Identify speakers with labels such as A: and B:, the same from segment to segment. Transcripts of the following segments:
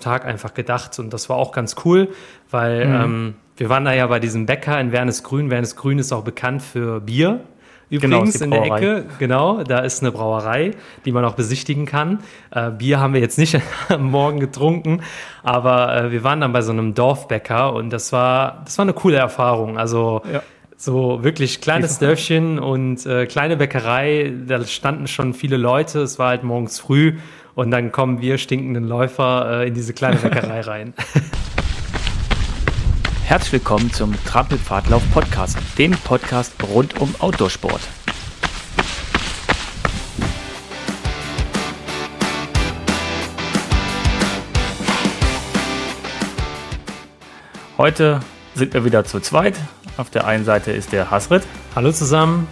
A: Tag einfach gedacht und das war auch ganz cool, weil mhm. ähm, wir waren da ja bei diesem Bäcker in Wernesgrün. Wernesgrün ist auch bekannt für Bier. Genau, Übrigens genau, in der Ecke, genau, da ist eine Brauerei, die man auch besichtigen kann. Äh, Bier haben wir jetzt nicht am Morgen getrunken, aber äh, wir waren dann bei so einem Dorfbäcker und das war, das war eine coole Erfahrung. Also ja. so wirklich kleines Dörfchen und äh, kleine Bäckerei, da standen schon viele Leute, es war halt morgens früh und dann kommen wir stinkenden Läufer äh, in diese kleine Bäckerei rein.
B: Herzlich willkommen zum Trampelpfadlauf Podcast, dem Podcast rund um Outdoorsport. Heute sind wir wieder zu zweit. Auf der einen Seite ist der Hasrit.
A: Hallo zusammen.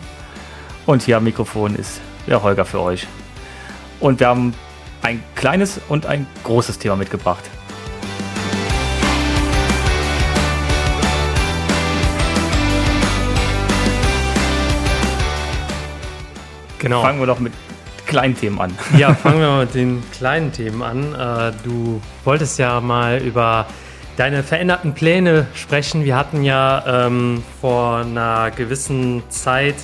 B: Und hier am Mikrofon ist der Holger für euch. Und wir haben ein kleines und ein großes Thema mitgebracht. Genau. Fangen wir doch mit kleinen Themen an.
A: Ja, fangen wir mal mit den kleinen Themen an. Äh, du wolltest ja mal über deine veränderten Pläne sprechen. Wir hatten ja ähm, vor einer gewissen Zeit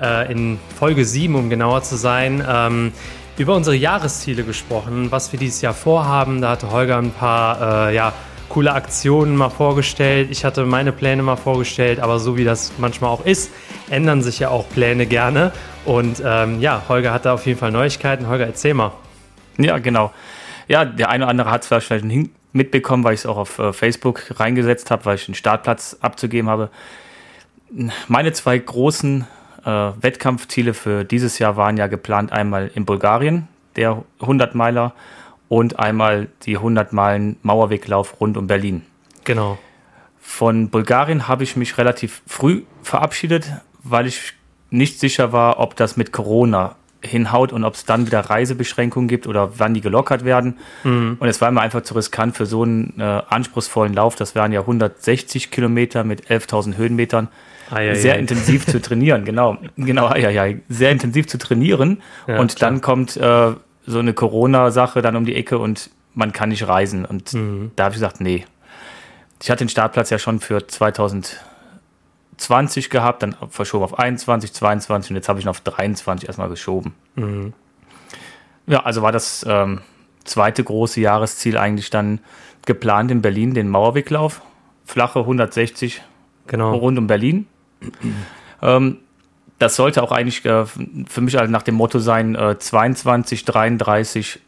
A: äh, in Folge 7, um genauer zu sein, ähm, über unsere Jahresziele gesprochen, was wir dieses Jahr vorhaben. Da hatte Holger ein paar äh, ja, coole Aktionen mal vorgestellt. Ich hatte meine Pläne mal vorgestellt, aber so wie das manchmal auch ist, ändern sich ja auch Pläne gerne. Und ähm, ja, Holger hat da auf jeden Fall Neuigkeiten. Holger, erzähl mal.
B: Ja, genau. Ja, der eine oder andere hat es vielleicht mitbekommen, weil ich es auch auf äh, Facebook reingesetzt habe, weil ich einen Startplatz abzugeben habe. Meine zwei großen äh, Wettkampfziele für dieses Jahr waren ja geplant einmal in Bulgarien, der 100 Meiler und einmal die 100 Meilen Mauerweglauf rund um Berlin.
A: Genau.
B: Von Bulgarien habe ich mich relativ früh verabschiedet, weil ich nicht sicher war, ob das mit Corona hinhaut und ob es dann wieder Reisebeschränkungen gibt oder wann die gelockert werden. Mhm. Und es war mir einfach zu riskant für so einen äh, anspruchsvollen Lauf. Das wären ja 160 Kilometer mit 11.000 Höhenmetern. Ai, sehr intensiv zu trainieren, genau, genau, ai, sehr intensiv zu trainieren. Ja, und klar. dann kommt äh, so eine Corona-Sache dann um die Ecke und man kann nicht reisen. Und mhm. da habe ich gesagt, nee. Ich hatte den Startplatz ja schon für 2020 gehabt, dann verschoben auf 21, 22 und jetzt habe ich ihn auf 23 erstmal geschoben. Mhm. Ja, also war das ähm, zweite große Jahresziel eigentlich dann geplant in Berlin, den Mauerweglauf. Flache 160 genau. rund um Berlin. Ähm, das sollte auch eigentlich äh, für mich halt nach dem Motto sein, äh, 22, 33,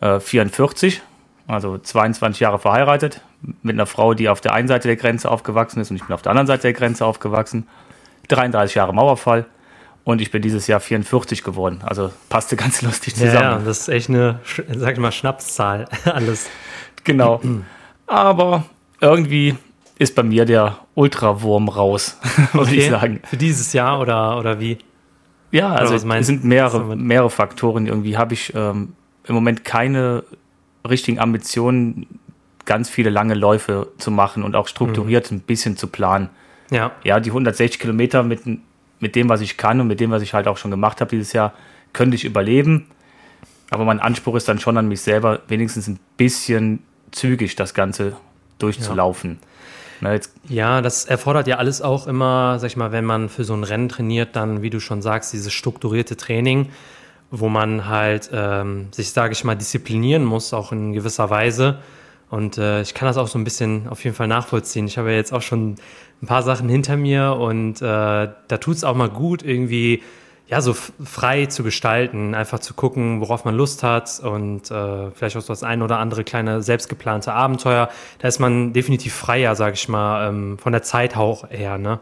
B: äh, 44. Also 22 Jahre verheiratet mit einer Frau, die auf der einen Seite der Grenze aufgewachsen ist und ich bin auf der anderen Seite der Grenze aufgewachsen. 33 Jahre Mauerfall und ich bin dieses Jahr 44 geworden. Also passte ganz lustig zusammen. Ja, ja
A: das ist echt eine, sag ich mal, Schnapszahl alles.
B: Genau. Aber irgendwie ist bei mir der Ultrawurm raus,
A: würde okay. ich sagen. Für dieses Jahr oder, oder wie?
B: Ja, also es sind mehrere, mehrere Faktoren. Irgendwie habe ich ähm, im Moment keine richtigen Ambitionen, ganz viele lange Läufe zu machen und auch strukturiert mhm. ein bisschen zu planen. Ja. Ja, die 160 Kilometer mit, mit dem, was ich kann und mit dem, was ich halt auch schon gemacht habe dieses Jahr, könnte ich überleben. Aber mein Anspruch ist dann schon an mich selber, wenigstens ein bisschen zügig das Ganze durchzulaufen. Ja.
A: Na, ja, das erfordert ja alles auch immer, sag ich mal, wenn man für so ein Rennen trainiert, dann, wie du schon sagst, dieses strukturierte Training, wo man halt ähm, sich, sage ich mal, disziplinieren muss, auch in gewisser Weise. Und äh, ich kann das auch so ein bisschen auf jeden Fall nachvollziehen. Ich habe ja jetzt auch schon ein paar Sachen hinter mir und äh, da tut es auch mal gut, irgendwie ja, so frei zu gestalten, einfach zu gucken, worauf man Lust hat und äh, vielleicht auch so das ein oder andere kleine selbstgeplante Abenteuer. Da ist man definitiv freier, sage ich mal, ähm, von der Zeit auch her. Ne?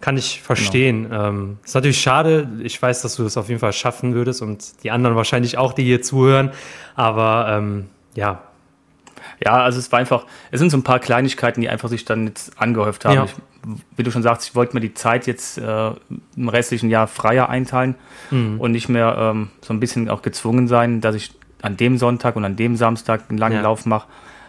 A: Kann ich verstehen. Genau. Ähm, ist natürlich schade. Ich weiß, dass du das auf jeden Fall schaffen würdest und die anderen wahrscheinlich auch, die hier zuhören. Aber ähm, ja,
B: ja, also es war einfach, es sind so ein paar Kleinigkeiten, die einfach sich dann jetzt angehäuft haben. Ja. Ich, wie du schon sagst, ich wollte mir die Zeit jetzt äh, im restlichen Jahr freier einteilen mhm. und nicht mehr ähm, so ein bisschen auch gezwungen sein, dass ich an dem Sonntag und an dem Samstag einen langen ja. Lauf mache,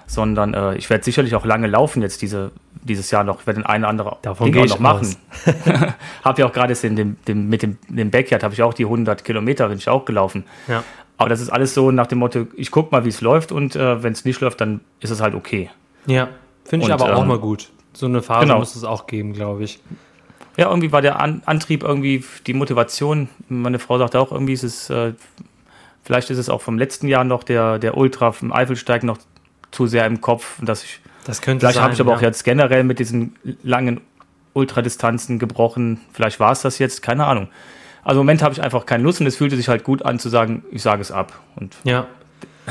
B: sondern äh, ich werde sicherlich auch lange laufen jetzt diese, dieses Jahr noch. Ich werde den einen oder anderen
A: Davon Ding auch noch machen.
B: habe ja auch gerade in dem, dem, mit dem, dem Backyard habe ich auch die 100 Kilometer bin ich auch gelaufen. Ja. Aber das ist alles so nach dem Motto, ich gucke mal, wie es läuft und äh, wenn es nicht läuft, dann ist es halt okay.
A: Ja, finde ich
B: Und,
A: aber auch
B: ähm,
A: mal gut. So eine Phase
B: genau.
A: muss es auch geben, glaube ich.
B: Ja, irgendwie war der An Antrieb irgendwie die Motivation. Meine Frau sagt auch, irgendwie ist es, äh, vielleicht ist es auch vom letzten Jahr noch der, der Ultra im Eifelsteig noch zu sehr im Kopf, dass ich
A: Das könnte
B: Vielleicht habe ich aber auch
A: ja.
B: jetzt generell mit diesen langen Ultradistanzen gebrochen. Vielleicht war es das jetzt, keine Ahnung. Also im Moment habe ich einfach keine Lust und es fühlte sich halt gut an zu sagen, ich sage es ab. Und
A: Ja.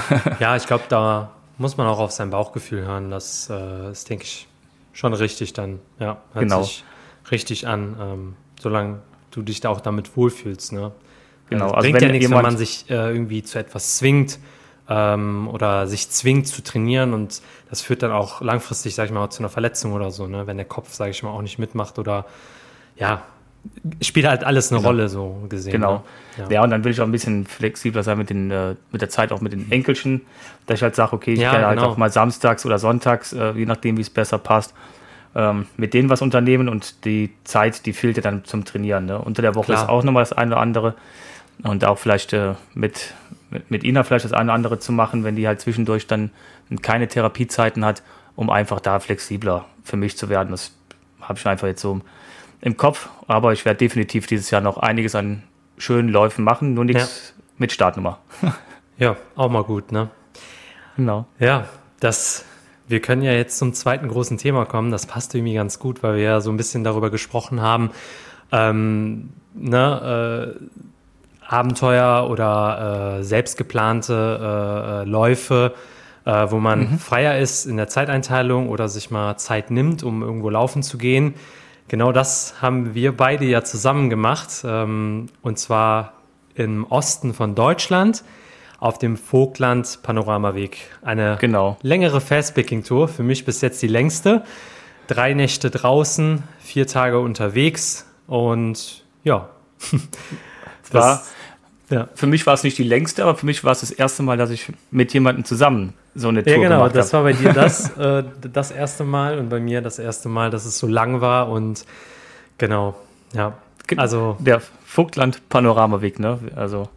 A: ja, ich glaube, da muss man auch auf sein Bauchgefühl hören. Das äh, ist, denke ich, schon richtig dann. Ja, hört
B: Genau.
A: sich richtig an, ähm, solange du dich da auch damit wohlfühlst. Ne?
B: Genau,
A: Es
B: also
A: bringt
B: wenn
A: ja nichts, wenn man sich äh, irgendwie zu etwas zwingt ähm, oder sich zwingt zu trainieren und das führt dann auch langfristig, sag ich mal, zu einer Verletzung oder so, ne? wenn der Kopf, sage ich mal, auch nicht mitmacht oder ja, spielt halt alles eine Rolle so gesehen.
B: genau.
A: Ne?
B: Ja.
A: Ja.
B: und dann will ich auch ein bisschen flexibler sein mit, den, äh, mit der Zeit, auch mit den Enkelchen, dass ich halt sage, okay, ich
A: Ja,
B: kann halt
A: genau.
B: auch mal samstags oder sonntags, äh, je nachdem, wie es besser passt, ähm, mit denen was unternehmen und die Zeit, die fehlt ja dann zum Trainieren. Ne? Unter der Woche
A: Klar.
B: ist auch nochmal das eine oder andere und auch vielleicht äh, mit, mit, mit Ina vielleicht das eine oder andere zu machen, wenn die halt zwischendurch dann keine Therapiezeiten hat, um einfach da flexibler für mich zu werden. Das habe ich einfach jetzt so im Kopf, aber ich werde definitiv dieses Jahr noch einiges an schönen Läufen machen, nur nichts mit Startnummer.
A: ja, auch mal gut, ne?
B: Genau.
A: Ja, das, wir können ja jetzt zum zweiten großen Thema kommen. Das passt irgendwie ganz gut, weil wir ja so ein bisschen darüber gesprochen haben, ähm, ne, äh, Abenteuer oder äh, selbstgeplante äh, äh, Läufe, äh, wo man freier ist in der Zeiteinteilung oder sich mal Zeit nimmt, um irgendwo laufen zu gehen. Genau das haben wir beide ja zusammen gemacht, ähm, und zwar im Osten von Deutschland auf dem Vogtland Panoramaweg. Eine
B: Genau.
A: längere Fastpicking-Tour, für mich bis jetzt die längste. Drei Nächte draußen, vier Tage unterwegs und ja.
B: War,
A: ja.
B: für mich war es nicht die längste, aber für mich war es das erste Mal, dass ich mit jemandem zusammen so eine Tour
A: Ja, genau,
B: gemacht
A: das
B: habe.
A: war bei dir das, äh, das erste Mal und bei mir das erste Mal, dass es so lang war und genau, ja. Also,
B: Der Vogtland Panoramaweg, ne? Also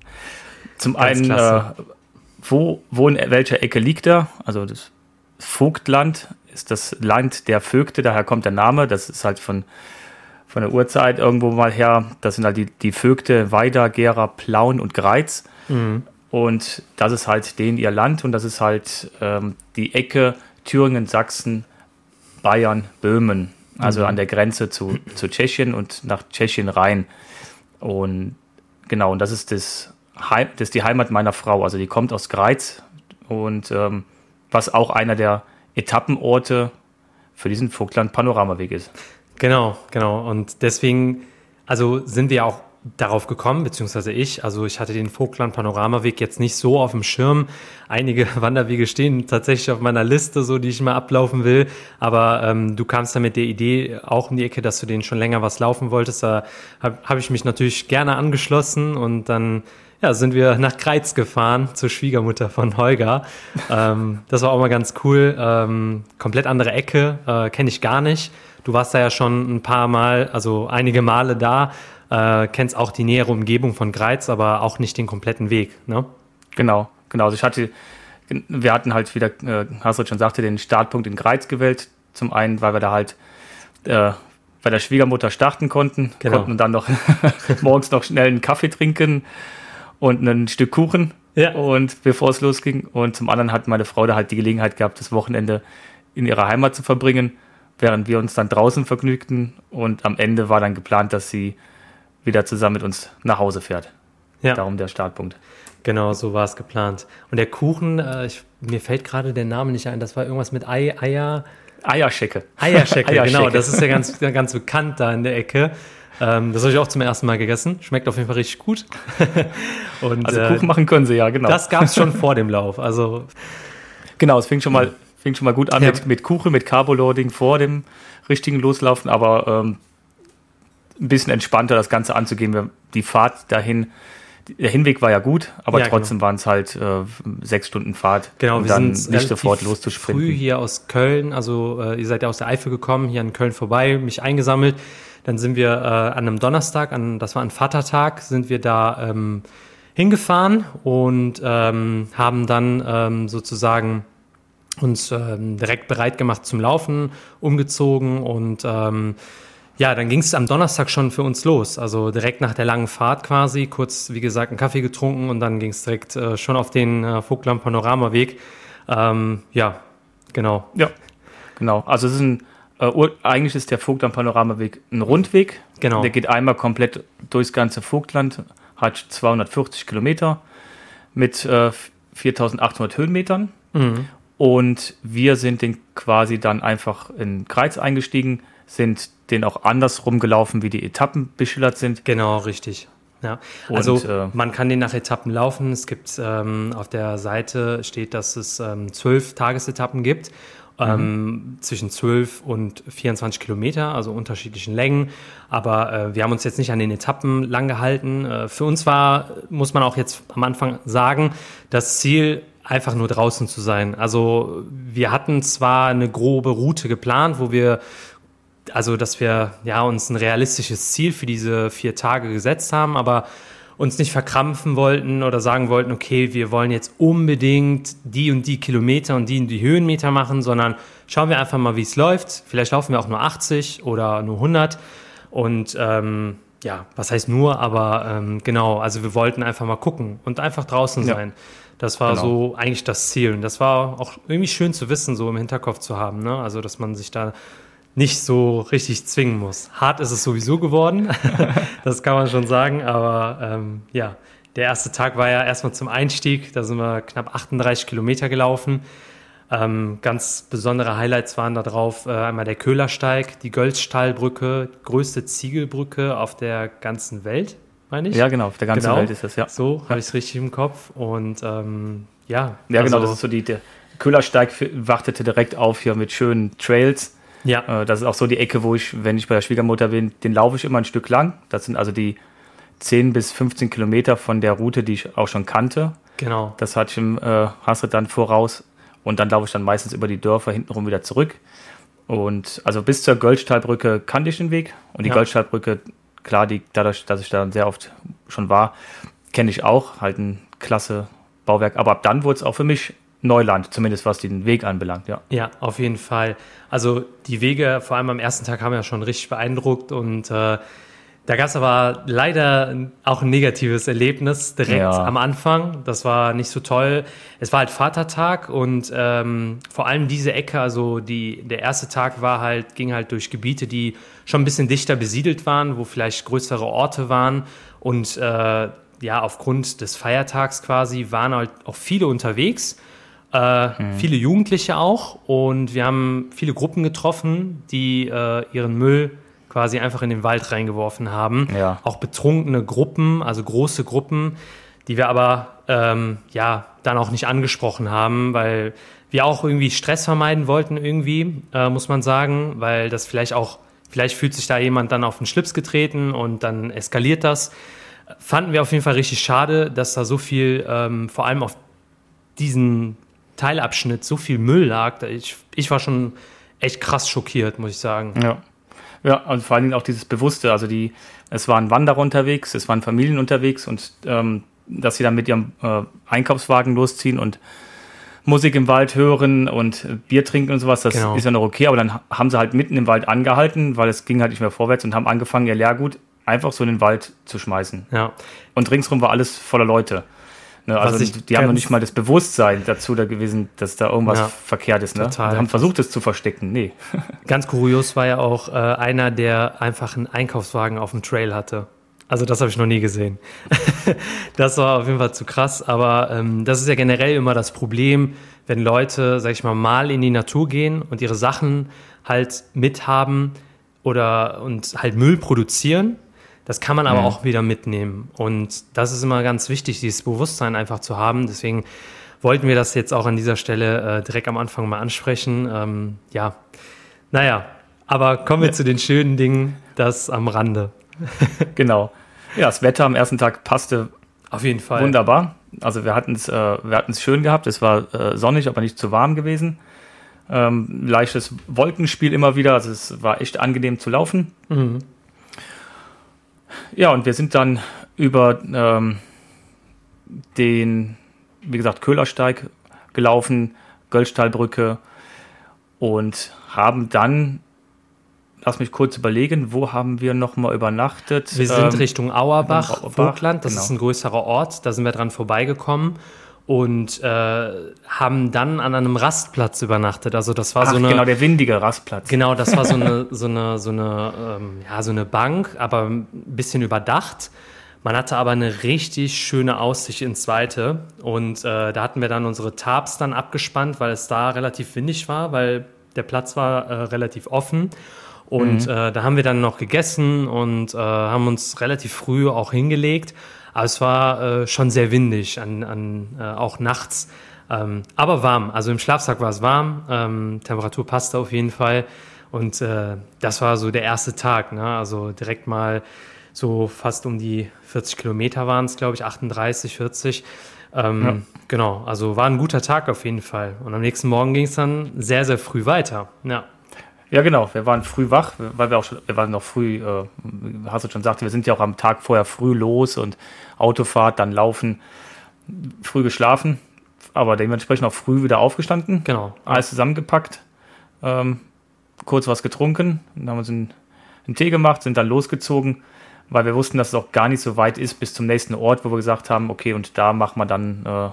B: zum einen, äh, wo, wo in welcher Ecke liegt er? Also das Vogtland ist das Land der Vögte, daher kommt der Name. Das ist halt von, von der Urzeit irgendwo mal her. Das sind halt die, die Vögte Weider, Gera, Plauen und Greiz.
A: Mhm.
B: Und das ist halt denen ihr Land und das ist halt ähm, die Ecke Thüringen, Sachsen, Bayern, Böhmen. Also an der Grenze zu, zu Tschechien und nach Tschechien rein. Und genau, und das ist, das, Heim, das ist die Heimat meiner Frau. Also die kommt aus Greiz und ähm, was auch einer der Etappenorte für diesen Vogtland-Panoramaweg ist.
A: Genau, genau. Und deswegen, also sind wir auch darauf gekommen, beziehungsweise ich. Also ich hatte den Vogtland Panoramaweg jetzt nicht so auf dem Schirm. Einige Wanderwege stehen tatsächlich auf meiner Liste, so die ich mal ablaufen will. Aber ähm, du kamst dann mit der Idee auch in die Ecke, dass du den schon länger was laufen wolltest. Da habe hab ich mich natürlich gerne angeschlossen und dann ja, sind wir nach Kreiz gefahren zur Schwiegermutter von Holger. ähm, das war auch mal ganz cool. Ähm, komplett andere Ecke, äh, kenne ich gar nicht. Du warst da ja schon ein paar Mal, also einige Male da, äh, kennst auch die nähere Umgebung von Greiz, aber auch nicht den kompletten Weg. Ne?
B: Genau, genau. Also ich hatte, wir hatten halt wieder, äh, Hasrit schon sagte, den Startpunkt in Greiz gewählt. Zum einen, weil wir da halt äh, bei der Schwiegermutter starten konnten,
A: Genau.
B: konnten dann noch morgens noch schnell einen Kaffee trinken und ein Stück Kuchen.
A: Ja.
B: Und bevor es losging. Und zum anderen hat meine Frau da halt die Gelegenheit gehabt, das Wochenende in ihrer Heimat zu verbringen, während wir uns dann draußen vergnügten. Und am Ende war dann geplant, dass sie wieder zusammen mit uns nach Hause fährt.
A: Ja,
B: Darum der Startpunkt.
A: genau, so war es geplant. Und der Kuchen, äh, ich, mir fällt gerade der Name nicht ein, das war irgendwas mit Ei, Eier.
B: Eierschecke.
A: Eierschecke,
B: Eierschecke.
A: genau, das ist ja ganz, ganz bekannt da in der Ecke. Ähm, das habe ich auch zum ersten Mal gegessen. Schmeckt auf jeden Fall richtig gut. Und
B: Also
A: äh,
B: Kuchen machen können sie ja, genau.
A: das gab es schon vor dem Lauf. Also
B: genau, es fing schon mal, fing schon mal gut an
A: Ja.
B: mit, mit Kuchen, mit Carboloading vor dem richtigen Loslaufen, aber ähm, ein bisschen entspannter das Ganze anzugehen. Die Fahrt dahin, der Hinweg war ja gut, aber
A: Ja,
B: trotzdem waren es halt äh, sechs Stunden Fahrt.
A: Genau,
B: und
A: wir
B: dann nicht sofort loszusprinten.
A: früh hier aus Köln, also äh, ihr seid ja aus der Eifel gekommen, hier an Köln vorbei, mich eingesammelt. Dann sind wir äh, an einem Donnerstag, an, das war ein Vatertag, sind wir da ähm, hingefahren und ähm, haben dann ähm, sozusagen uns ähm, direkt bereit gemacht zum Laufen, umgezogen und ähm, ja, dann ging es am Donnerstag schon für uns los. Also direkt nach der langen Fahrt quasi, kurz wie gesagt einen Kaffee getrunken und dann ging es direkt äh, schon auf den äh, Vogtland Panoramaweg. Ähm, ja, genau.
B: Ja, genau. Also es ist ein äh, eigentlich ist der Vogtland Panoramaweg ein Rundweg.
A: Genau.
B: Der geht einmal komplett durchs ganze Vogtland, hat 240 Kilometer mit äh, 4800 Höhenmetern.
A: Mhm.
B: Und wir sind den quasi dann einfach in Kreuz eingestiegen, sind den auch andersrum gelaufen, wie die Etappen beschildert sind.
A: Genau, richtig. Ja,
B: Und,
A: also
B: äh,
A: man kann den nach Etappen laufen. Es gibt ähm, auf der Seite steht, dass es ähm, zwölf Tagesetappen gibt. Ähm, zwischen 12 und 24 Kilometer, also unterschiedlichen Längen. Aber äh, wir haben uns jetzt nicht an den Etappen lang gehalten. Äh, für uns war, muss man auch jetzt am Anfang sagen, das Ziel einfach nur draußen zu sein. Also wir hatten zwar eine grobe Route geplant, wo wir also dass wir ja uns ein realistisches Ziel für diese vier Tage gesetzt haben, aber uns nicht verkrampfen wollten oder sagen wollten, okay, wir wollen jetzt unbedingt die und die Kilometer und die und die Höhenmeter machen, sondern schauen wir einfach mal, wie es läuft. Vielleicht laufen wir auch nur 80 oder nur 100 und ähm, ja, was heißt nur, aber ähm, genau, also wir wollten einfach mal gucken und einfach draußen
B: Ja.
A: Das war
B: Genau.
A: so eigentlich das Ziel und das war auch irgendwie schön zu wissen, so im Hinterkopf zu haben, ne? Also, dass man sich da nicht so richtig zwingen muss. Hart ist es sowieso geworden, das kann man schon sagen, aber ähm, ja, der erste Tag war ja erstmal zum Einstieg, da sind wir knapp 38 Kilometer gelaufen. Ähm, ganz besondere Highlights waren da drauf äh, einmal der Köhlersteig, die Gölzstallbrücke, größte Ziegelbrücke auf der ganzen Welt, meine ich.
B: Ja, genau, auf der ganzen
A: Genau.
B: Welt ist das, ja.
A: So habe ich es richtig im Kopf und ähm, ja.
B: Ja, genau,
A: also-
B: das ist so die, der Köhlersteig wartete direkt auf hier mit schönen Trails.
A: Ja,
B: Äh, das ist auch so die Ecke, wo ich, wenn ich bei der Schwiegermutter bin, den laufe ich immer ein Stück lang. Das sind also die 10 bis 15 Kilometer von der Route, die ich auch schon kannte.
A: genau.
B: Das hatte ich im äh, Hasrit dann voraus. Und dann laufe ich dann meistens über die Dörfer hintenrum wieder zurück. Und also bis zur Göldstallbrücke kannte ich den Weg. Und die
A: Ja.
B: Göldstallbrücke, klar, die, dadurch, dass ich da sehr oft schon war, kenne ich auch. Halt ein klasse Bauwerk. Aber ab dann wurde es auch für mich Neuland, zumindest was den Weg anbelangt, ja.
A: Ja, auf jeden Fall. Also die Wege, vor allem am ersten Tag, haben ja schon richtig beeindruckt und äh, da gab es aber leider auch ein negatives Erlebnis direkt
B: Ja.
A: am Anfang. Das war nicht so toll. Es war halt Vatertag und ähm, vor allem diese Ecke, also die, der erste Tag war halt, ging halt durch Gebiete, die schon ein bisschen dichter besiedelt waren, wo vielleicht größere Orte waren und äh, ja, aufgrund des Feiertags quasi waren halt auch viele unterwegs. Äh, Viele Jugendliche auch und wir haben viele Gruppen getroffen, die äh, ihren Müll quasi einfach in den Wald reingeworfen haben.
B: Ja.
A: Auch betrunkene Gruppen, also große Gruppen, die wir aber ähm, ja dann auch nicht angesprochen haben, weil wir auch irgendwie Stress vermeiden wollten irgendwie, äh, muss man sagen, weil das vielleicht auch, vielleicht fühlt sich da jemand dann auf den Schlips getreten und dann eskaliert das. Fanden wir auf jeden Fall richtig schade, dass da so viel, ähm, vor allem auf diesen Teilabschnitt so viel Müll lag. Ich, ich war schon echt krass schockiert, muss ich sagen.
B: Ja. Ja, und vor allen Dingen auch dieses Bewusste. Also die, es waren Wanderer unterwegs, es waren Familien unterwegs und ähm, dass sie dann mit ihrem äh, Einkaufswagen losziehen und Musik im Wald hören und äh, Bier trinken und sowas, das
A: Genau.
B: ist ja noch okay, aber dann ha- haben sie halt mitten im Wald angehalten, weil es ging halt nicht mehr vorwärts und haben angefangen, ihr Leergut einfach so in den Wald zu schmeißen.
A: Ja,
B: Und ringsrum war alles voller Leute. Ne, also die haben noch nicht mal das Bewusstsein dazu da gewesen, dass da irgendwas
A: Ja,
B: verkehrt ist. Ne?
A: total.
B: Die haben versucht, es zu verstecken. Nee.
A: ganz kurios war ja auch äh, einer, der einfach einen Einkaufswagen auf dem Trail hatte. Also das habe ich noch nie gesehen. das war auf jeden Fall zu krass, aber ähm, das ist ja generell immer das Problem, wenn Leute, sag ich mal, mal in die Natur gehen und ihre Sachen halt mithaben oder und halt Müll produzieren. Das kann man aber
B: Mhm.
A: auch wieder mitnehmen. Und das ist immer ganz wichtig, dieses Bewusstsein einfach zu haben. Deswegen wollten wir das jetzt auch an dieser Stelle äh, direkt am Anfang mal ansprechen. Ähm, ja, naja, aber kommen wir zu den schönen Dingen, das am Rande.
B: Genau. Ja, das Wetter am ersten Tag passte
A: Auf jeden Fall.
B: wunderbar. Also wir hatten es äh, wir schön gehabt. Es war äh, sonnig, aber nicht zu warm gewesen. Ähm, leichtes Wolkenspiel immer wieder. Also es war echt angenehm zu laufen.
A: Mhm.
B: Ja, und wir sind dann über ähm, den, wie gesagt, Köhlersteig gelaufen, Göllstallbrücke und haben dann, lass mich kurz überlegen, wo haben wir nochmal übernachtet?
A: Wir sind ähm, Richtung Auerbach,
B: Vogtland,
A: das genau. ist ein größerer Ort, da sind wir dran vorbeigekommen und äh, haben dann an einem Rastplatz übernachtet. Also das war Ach, so eine
B: genau der windige Rastplatz.
A: Genau, das war so eine so eine so eine ähm, ja so eine Bank, aber ein bisschen überdacht. Man hatte aber eine richtig schöne Aussicht ins Zweite und äh, da hatten wir dann unsere Tarps dann abgespannt, weil es da relativ windig war, weil der Platz war äh, relativ offen. Und mhm. äh, da haben wir dann noch gegessen und äh, haben uns relativ früh auch hingelegt. Aber es war äh, schon sehr windig, an, an, äh, auch nachts. Ähm, aber warm. Also im Schlafsack war es warm. Ähm, Temperatur passte auf jeden Fall. Und äh, das war so der erste Tag. Ne? Also direkt mal so fast um die 40 Kilometer waren es, glaube ich, 38, 40. Ähm, ja. Genau, also war ein guter Tag auf jeden Fall. Und am nächsten Morgen ging es dann sehr, sehr früh weiter. Ja.
B: Ja, genau. Wir waren früh wach, weil wir auch schon, wir waren noch früh, äh, hast du schon gesagt, wir sind ja auch am Tag vorher früh los und Autofahrt, dann laufen, früh geschlafen, aber dementsprechend auch früh wieder aufgestanden.
A: Genau.
B: Alles zusammengepackt, ähm, kurz was getrunken, dann haben wir uns einen, einen Tee gemacht, sind dann losgezogen weil wir wussten, dass es auch gar nicht so weit ist bis zum nächsten Ort, wo wir gesagt haben, okay, und da machen wir dann äh,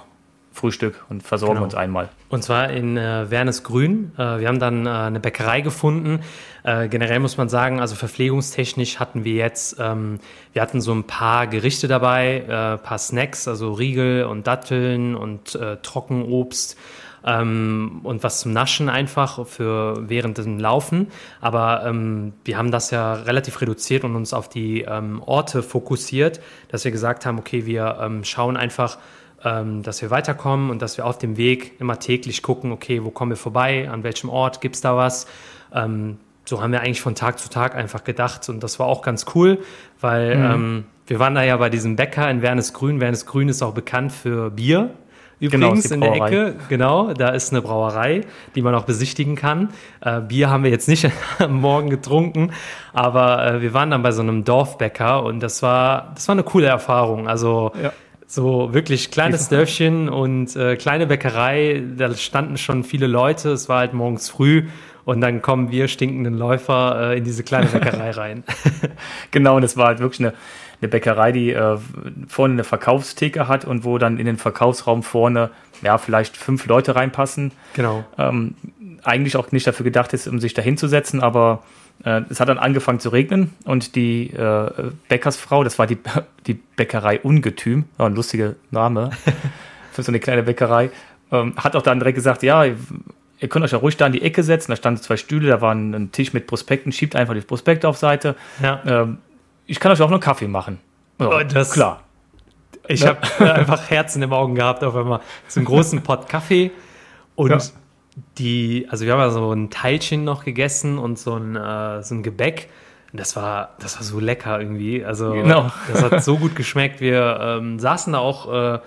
B: Frühstück und versorgen genau. uns einmal.
A: Und zwar in äh, Wernesgrün. Äh, wir haben dann äh, eine Bäckerei gefunden. Äh, generell muss man sagen, also verpflegungstechnisch hatten wir jetzt, ähm, wir hatten so ein paar Gerichte dabei, ein äh, paar Snacks, also Riegel und Datteln und äh, Trockenobst ähm, und was zum Naschen einfach für während dem Laufen. Aber ähm, wir haben das ja relativ reduziert und uns auf die ähm, Orte fokussiert, dass wir gesagt haben, okay, wir ähm, schauen einfach, ähm, dass wir weiterkommen und dass wir auf dem Weg immer täglich gucken, okay, wo kommen wir vorbei, an welchem Ort gibt es da was. Ähm, so haben wir eigentlich von Tag zu Tag einfach gedacht und das war auch ganz cool, weil mhm. wir waren da ja bei diesem Bäcker in Wernesgrün. Wernesgrün ist auch bekannt für Bier. Genau, Übrigens genau, in der Ecke, genau, da ist eine Brauerei, die man auch besichtigen kann. Äh, Bier haben wir jetzt nicht am Morgen getrunken, aber äh, wir waren dann bei so einem Dorfbäcker und das war, das war eine coole Erfahrung. Also ja. So wirklich kleines Dörfchen und äh, kleine Bäckerei, da standen schon viele Leute, es war halt morgens früh und dann kommen wir stinkenden Läufer äh, in diese kleine Bäckerei rein.
B: genau, und es war halt wirklich eine eine Bäckerei, die äh, vorne eine Verkaufstheke hat und wo dann in den Verkaufsraum vorne ja vielleicht fünf Leute reinpassen.
A: Genau.
B: Ähm, eigentlich auch nicht dafür gedacht ist, um sich da hinzusetzen, aber äh, es hat dann angefangen zu regnen und die äh, Bäckersfrau, das war die, die Bäckerei Ungetüm, oh, ein lustiger Name für so eine kleine Bäckerei, ähm, hat auch dann direkt gesagt, ja, ihr könnt euch ja ruhig da in die Ecke setzen, da standen zwei Stühle, da war ein, Tisch mit Prospekten, schiebt einfach die Prospekte auf Seite. Ja. Ähm, ich kann euch auch einen Kaffee machen.
A: Ja, oh, das, klar. Ich ja. habe einfach Herzen im Augen gehabt auf einmal. So einen großen Pott Kaffee und ja. Die, also wir haben ja so ein Teilchen noch gegessen und so ein, äh, so ein Gebäck. Das war, das war so lecker irgendwie. Also genau. das hat so gut geschmeckt. Wir ähm, saßen da auch äh,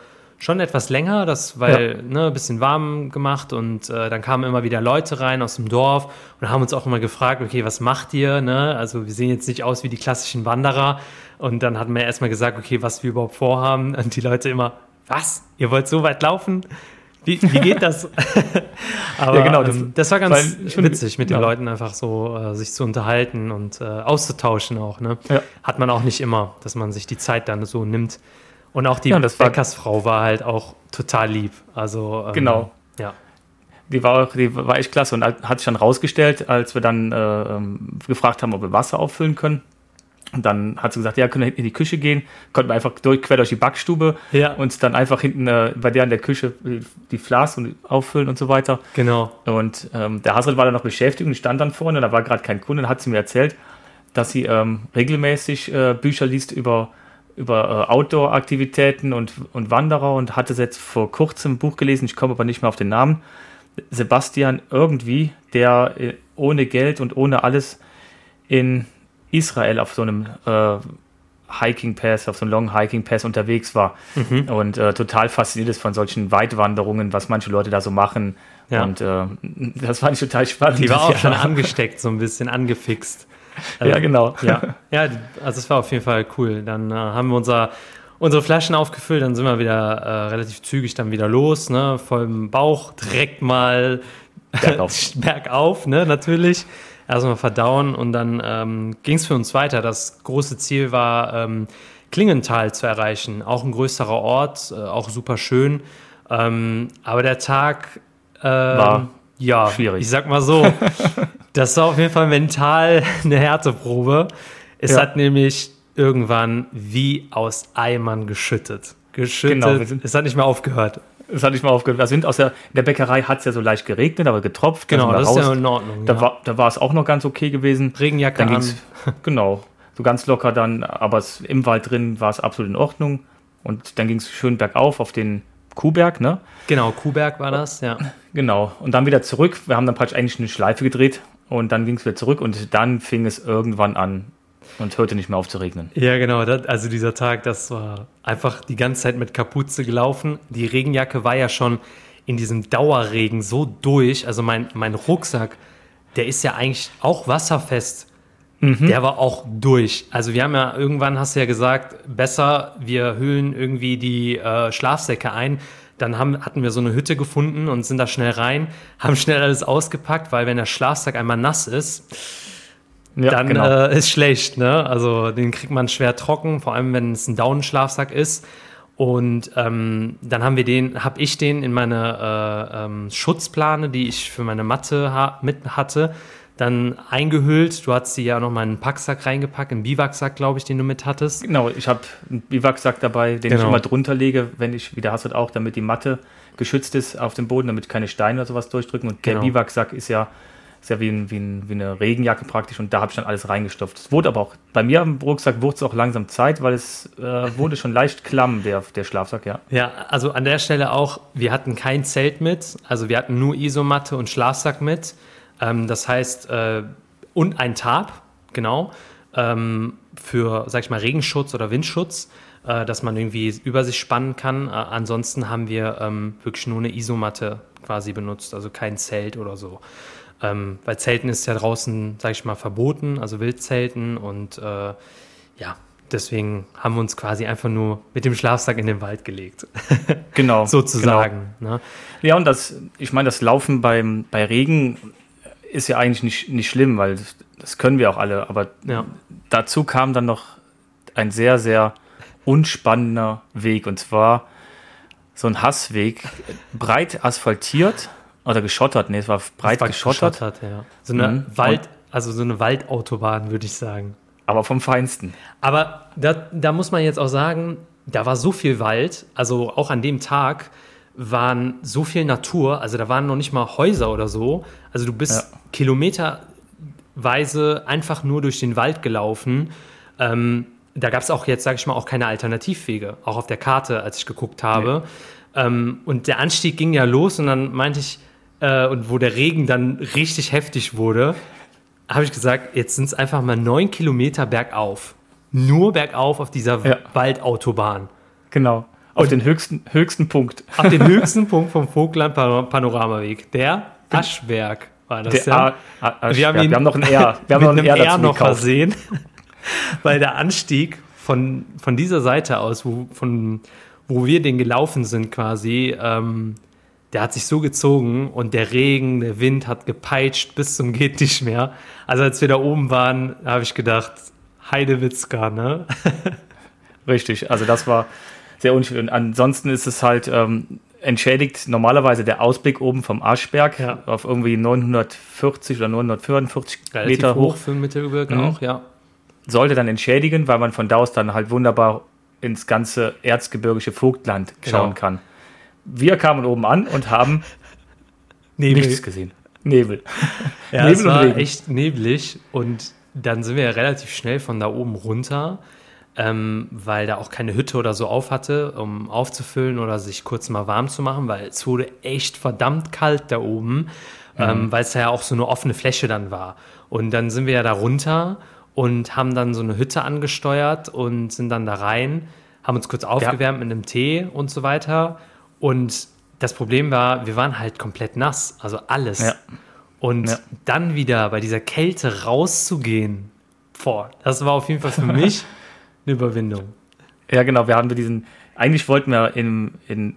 A: schon etwas länger, das weil ja. ne, ein bisschen warm gemacht und äh, dann kamen immer wieder Leute rein aus dem Dorf und haben uns auch immer gefragt, okay, was macht ihr? Ne? Also wir sehen jetzt nicht aus wie die klassischen Wanderer und dann hatten wir erstmal gesagt, okay, was wir überhaupt vorhaben und die Leute immer, was? Ihr wollt so weit laufen? Wie, wie geht das? Aber ja, genau, das, ähm, das war ganz witzig, mit den ja. Leuten einfach so äh, sich zu unterhalten und äh, auszutauschen auch. Ne? Ja. Hat man auch nicht immer, dass man sich die Zeit dann so nimmt. Und auch die ja, Bäckersfrau war halt auch total lieb. Also
B: ähm, genau. Ja. Die war, die war echt klasse und hat sich dann rausgestellt, als wir dann äh, ähm, gefragt haben, ob wir Wasser auffüllen können. Und dann hat sie gesagt, ja, können wir in die Küche gehen, konnten wir einfach durch, quer durch die Backstube ja. und dann einfach hinten äh, bei der in der Küche die Flas und auffüllen und so weiter.
A: Genau.
B: Und ähm, der Hasel war dann noch beschäftigt und stand dann vorne, da war gerade kein Kunde, dann hat sie mir erzählt, dass sie ähm, regelmäßig äh, Bücher liest über über äh, Outdoor-Aktivitäten und, und Wanderer und hatte jetzt vor kurzem ein Buch gelesen, ich komme aber nicht mehr auf den Namen. Sebastian irgendwie, der äh, ohne Geld und ohne alles in Israel auf so einem äh, Hiking Pass, auf so einem Long Hiking Pass unterwegs war mhm. und äh, total fasziniert ist von solchen Weitwanderungen, was manche Leute da so machen. Ja. Und äh, das fand ich total spannend.
A: Die war auch schon angesteckt, so ein bisschen angefixt.
B: ja, genau.
A: Ja. ja, also es war auf jeden Fall cool. Dann äh, haben wir unser, unsere Flaschen aufgefüllt, dann sind wir wieder äh, relativ zügig dann wieder los, ne? Voll im Bauch, direkt mal bergauf, bergauf ne? Natürlich. Erstmal verdauen und dann ähm, ging es für uns weiter. Das große Ziel war, ähm, Klingenthal zu erreichen. Auch ein größerer Ort, äh, auch super schön. Ähm, aber der Tag
B: äh, war ja, schwierig.
A: Ich sag mal so, das war auf jeden Fall mental eine Härteprobe. Es ja. hat nämlich irgendwann wie aus Eimern geschüttet. Geschüttet. Genau, es hat nicht mehr aufgehört.
B: Es hat nicht mehr aufgehört. Sind aus der, in der Bäckerei hat es ja so leicht geregnet, aber getropft.
A: Genau, das raus. ist ja in Ordnung.
B: Da, ja. war, da war es auch noch ganz okay gewesen.
A: Regenjacke
B: dann an. Genau, so ganz locker dann, aber es, im Wald drin war es absolut in Ordnung. Und dann ging es schön bergauf auf den Kuhberg, ne?
A: Genau, Kuhberg war das, ja.
B: Genau. Und dann wieder zurück. Wir haben dann praktisch eigentlich eine Schleife gedreht und dann ging es wieder zurück und dann fing es irgendwann an und hörte nicht mehr auf zu regnen.
A: Ja, genau. Das, also dieser Tag, das war einfach die ganze Zeit mit Kapuze gelaufen. Die Regenjacke war ja schon in diesem Dauerregen so durch. Also mein, mein Rucksack, der ist ja eigentlich auch wasserfest. Mhm. Der war auch durch. Also wir haben ja irgendwann, hast du ja gesagt, besser, wir hüllen irgendwie die äh, Schlafsäcke ein. Dann haben, hatten wir so eine Hütte gefunden und sind da schnell rein, haben schnell alles ausgepackt, weil wenn der Schlafsack einmal nass ist, ja, dann genau. äh, ist schlecht. Ne? Also den kriegt man schwer trocken, vor allem wenn es ein Daunenschlafsack ist. Und ähm, dann haben wir den, habe ich den in meine äh, ähm, Schutzplane, die ich für meine Matte ha mit hatte, dann eingehüllt. Du hast sie ja noch mal in einen Packsack reingepackt, einen Biwaksack, glaube ich, den du mit hattest.
B: Genau, ich habe einen Biwaksack dabei, den genau. ich immer drunter lege, wenn ich, wie der Hassert auch, damit die Matte geschützt ist auf dem Boden, damit keine Steine oder sowas durchdrücken. Und genau. der Biwaksack ist ja, ist ja wie, ein, wie, ein, wie eine Regenjacke praktisch und da habe ich dann alles reingestopft. Es wurde aber auch, bei mir am Rucksack wurde es auch langsam Zeit, weil es äh, wurde schon leicht klamm, der, der Schlafsack, ja.
A: Ja, also an der Stelle auch, wir hatten kein Zelt mit, also wir hatten nur Isomatte und Schlafsack mit. Ähm, das heißt, äh, und ein Tarp, genau, ähm, für, sag ich mal, Regenschutz oder Windschutz, äh, dass man irgendwie über sich spannen kann. Äh, ansonsten haben wir ähm, wirklich nur eine Isomatte quasi benutzt, also kein Zelt oder so. Ähm, weil Zelten ist ja draußen, sag ich mal, verboten, also Wildzelten und äh, ja, deswegen haben wir uns quasi einfach nur mit dem Schlafsack in den Wald gelegt.
B: Genau.
A: Sozusagen.
B: Genau. Ne? Ja, und das, ich meine, das Laufen beim, bei Regen ist ja eigentlich nicht, nicht schlimm, weil das können wir auch alle. Aber ja. dazu kam dann noch ein sehr, sehr unspannender Weg. Und zwar so ein Hassweg, breit asphaltiert oder geschottert. Nee, es war breit war geschottert. geschottert
A: ja. So eine mhm. Wald, also so eine Waldautobahn, würde ich sagen.
B: Aber vom Feinsten.
A: Aber da, da muss man jetzt auch sagen, da war so viel Wald, also auch an dem Tag, waren so viel Natur, also da waren noch nicht mal Häuser oder so. Also du bist ja. kilometerweise einfach nur durch den Wald gelaufen. Ähm, da gab es auch jetzt, sage ich mal, auch keine Alternativwege, auch auf der Karte, als ich geguckt habe. Nee. Ähm, und der Anstieg ging ja los und dann meinte ich, äh, und wo der Regen dann richtig heftig wurde, habe ich gesagt, jetzt sind es einfach mal neun Kilometer bergauf. Nur bergauf auf dieser ja. Waldautobahn.
B: Genau. Auf den höchsten, höchsten Punkt.
A: Auf den höchsten Punkt vom Vogtland Panoramaweg. Der Aschberg war das der ja.
B: Aschberg. Wir haben, ihn wir haben noch ein R.
A: Wir haben noch ein R, R noch versehen. Weil der Anstieg von, von dieser Seite aus, wo, von, wo wir den gelaufen sind quasi, ähm, der hat sich so gezogen und der Regen, der Wind hat gepeitscht bis zum geht nicht mehr. Also als wir da oben waren, habe ich gedacht, Heidewitzka, ne?
B: Richtig, also das war sehr unschön. Und ansonsten ist es halt ähm, entschädigt normalerweise der Ausblick oben vom Arschberg ja. auf irgendwie 940 oder 944 Relativ Meter hoch. hoch
A: für Mittelgebirge mhm. auch, ja.
B: Sollte dann entschädigen, weil man von da aus dann halt wunderbar ins ganze erzgebirgische Vogtland genau. schauen kann. Wir kamen oben an und haben
A: Nebel.
B: nichts gesehen. Nebel.
A: Ja, Nebel es war Regen. echt neblig und dann sind wir ja relativ schnell von da oben runter ähm, weil da auch keine Hütte oder so auf hatte, um aufzufüllen oder sich kurz mal warm zu machen, weil es wurde echt verdammt kalt da oben, mhm. ähm, weil es ja auch so eine offene Fläche dann war. Und dann sind wir ja da runter und haben dann so eine Hütte angesteuert und sind dann da rein, haben uns kurz aufgewärmt ja. mit einem Tee und so weiter. Und das Problem war, wir waren halt komplett nass, also alles. Ja. Und ja. dann wieder bei dieser Kälte rauszugehen, boah, das war auf jeden Fall für mich eine Überwindung.
B: Ja, genau. Wir haben diesen, eigentlich wollten wir in, in,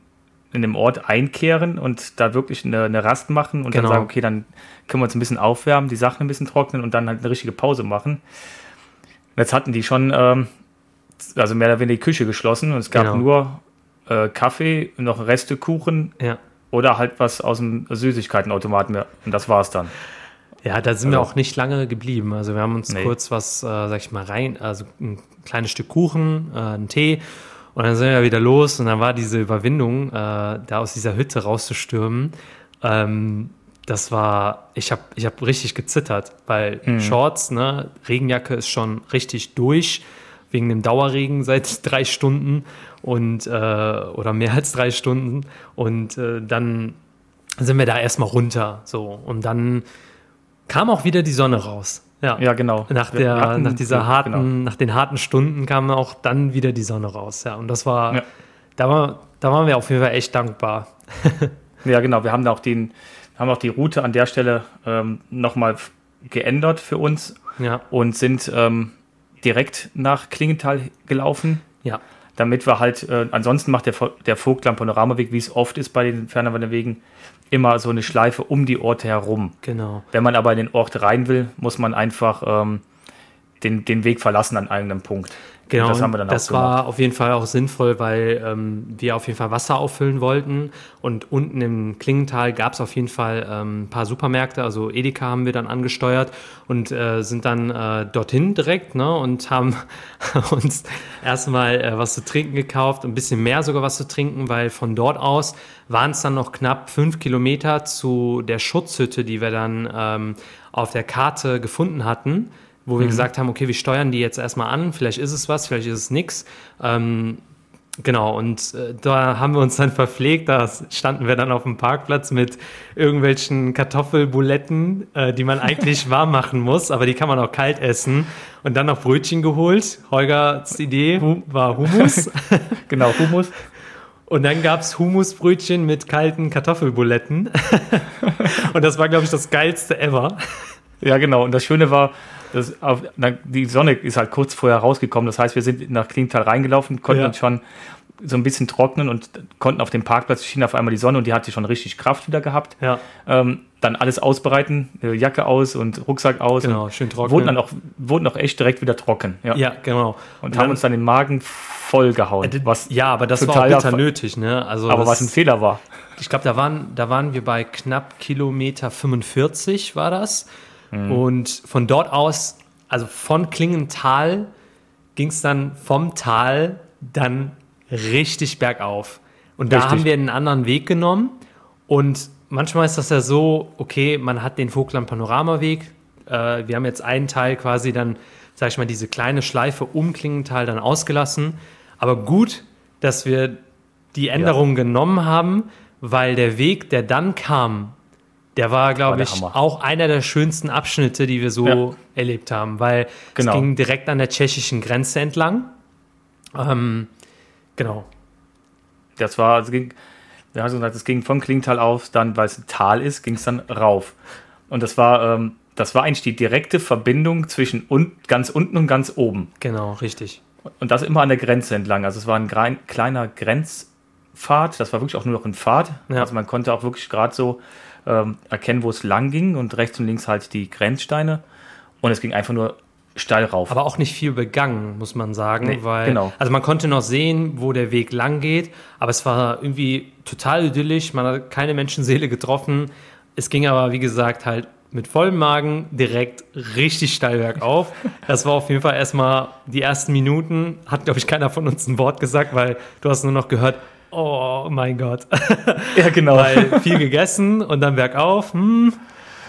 B: in dem Ort einkehren und da wirklich eine, eine Rast machen und
A: Genau.
B: dann sagen, okay, dann können wir uns ein bisschen aufwärmen, die Sachen ein bisschen trocknen und dann halt eine richtige Pause machen. Jetzt hatten die schon, ähm, also mehr oder weniger die Küche geschlossen und es gab
A: Genau.
B: nur äh, Kaffee, noch Reste Kuchen
A: Ja.
B: oder halt was aus dem Süßigkeitenautomaten mehr. Und das war's dann.
A: Ja, da sind wir
B: Also-
A: auch nicht lange geblieben. Also wir haben uns
B: Nee.
A: kurz was, äh, sag ich mal, rein, also ein kleines Stück Kuchen, äh, einen Tee und dann sind wir wieder los und dann war diese Überwindung, äh, da aus dieser Hütte rauszustürmen. Ähm, das war, ich habe ich hab richtig gezittert, weil Shorts, ne, Regenjacke ist schon richtig durch wegen dem Dauerregen seit drei Stunden und äh, oder mehr als drei Stunden und äh, dann sind wir da erstmal runter so und dann kam auch wieder die Sonne raus. Ja,
B: Ja, genau.
A: nach, der,
B: hatten-
A: nach dieser harten,
B: genau.
A: nach den harten Stunden kam auch dann wieder die Sonne raus. Ja, und das war,
B: Ja.
A: da, war da waren wir auf jeden Fall echt dankbar.
B: Ja, genau. Wir haben da auch den, haben auch die Route an der Stelle ähm, nochmal geändert für uns
A: Ja,
B: und sind ähm, direkt nach Klingenthal gelaufen,
A: ja,
B: damit wir halt, äh, ansonsten macht der, der Vogtland Panoramaweg, wie es oft ist bei den Fernwanderwegen, immer so eine Schleife um die Orte herum.
A: genau.
B: Wenn man aber in den Ort rein will, muss man einfach ähm, den, den Weg verlassen an einem Punkt.
A: Genau,
B: Und das haben wir dann
A: das
B: auch gemacht.
A: war auf jeden Fall auch sinnvoll, weil ähm, wir auf jeden Fall Wasser auffüllen wollten. Und unten im Klingental gab es auf jeden Fall ähm, ein paar Supermärkte, also Edeka haben wir dann angesteuert und äh, sind dann äh, dorthin direkt ne, und haben uns erstmal äh, was zu trinken gekauft, ein bisschen mehr sogar was zu trinken, weil von dort aus waren es dann noch knapp fünf Kilometer zu der Schutzhütte, die wir dann ähm, auf der Karte gefunden hatten wo wir gesagt haben, okay, wir steuern die jetzt erstmal an, vielleicht ist es was, vielleicht ist es nix. Ähm, genau, und äh, da haben wir uns dann verpflegt, da standen wir dann auf dem Parkplatz mit irgendwelchen Kartoffelbuletten, äh, die man eigentlich warm machen muss, aber die kann man auch kalt essen. Und dann noch Brötchen geholt. Holgers Idee war Hummus.
B: Genau, Humus.
A: Und dann gab's Hummusbrötchen mit kalten Kartoffelbuletten. und das war, glaube ich, das geilste ever.
B: Ja, genau. Und das Schöne war, dass auf, die Sonne ist halt kurz vorher rausgekommen. Das heißt, wir sind nach Klingenthal reingelaufen, konnten
A: Ja.
B: uns schon so ein bisschen trocknen und konnten auf dem Parkplatz schien auf einmal die Sonne und die hatte schon richtig Kraft wieder gehabt.
A: Ja,
B: Ähm, dann alles ausbereiten, äh, Jacke aus und Rucksack aus.
A: genau,
B: und
A: schön trocken.
B: Wurden dann auch, wurden auch echt direkt wieder trocken. Ja.
A: ja, genau.
B: Und haben uns dann den Magen vollgehauen.
A: Äh,
B: Was,
A: ja, aber das war
B: total
A: bitter nötig, ne? Also
B: aber
A: das,
B: was ein Fehler war.
A: ich glaube, da waren, da waren wir bei knapp Kilometer 45 war das.
B: Mhm.
A: Und von dort aus, also von Klingenthal, ging es dann vom Tal dann richtig bergauf. Und da
B: Richtig.
A: haben wir einen anderen Weg genommen. Und manchmal ist das ja so, okay, man hat den Vogtland Panoramaweg. Äh, wir haben jetzt einen Teil quasi dann, sag ich mal, diese kleine Schleife um Klingenthal dann ausgelassen. Aber gut, dass wir die Änderung genommen haben, weil der Weg, der dann kam, der war, glaube ich,
B: Hammer.
A: auch einer der schönsten Abschnitte, die wir so
B: Ja.
A: erlebt haben, weil
B: Genau.
A: es ging direkt an der tschechischen Grenze entlang. Ähm, genau.
B: Das war, es ging, wir haben gesagt, es ging vom Klingental auf, dann, weil es ein Tal ist, ging es dann rauf. Und das war, ähm, das war eigentlich die direkte Verbindung zwischen un ganz unten und ganz oben.
A: Genau, richtig.
B: Und das immer an der Grenze entlang. Also es war ein kleiner Grenzpfad, das war wirklich auch nur noch ein Pfad.
A: Ja.
B: Also man konnte auch wirklich gerade so ähm, erkennen, wo es lang ging und rechts und links halt die Grenzsteine. Und es ging einfach nur steil rauf.
A: Aber auch nicht viel begangen, muss man sagen,
B: Nee,
A: weil
B: genau.
A: also man konnte noch sehen, wo der Weg lang geht, aber es war irgendwie total idyllisch, man hat keine Menschenseele getroffen. Es ging aber, wie gesagt, halt mit vollem Magen direkt richtig steil bergauf. Das war auf jeden Fall erstmal die ersten Minuten, hat, glaube ich, keiner von uns ein Wort gesagt, weil du hast nur noch gehört, oh mein Gott.
B: ja, genau.
A: weil viel gegessen und dann bergauf. Hm.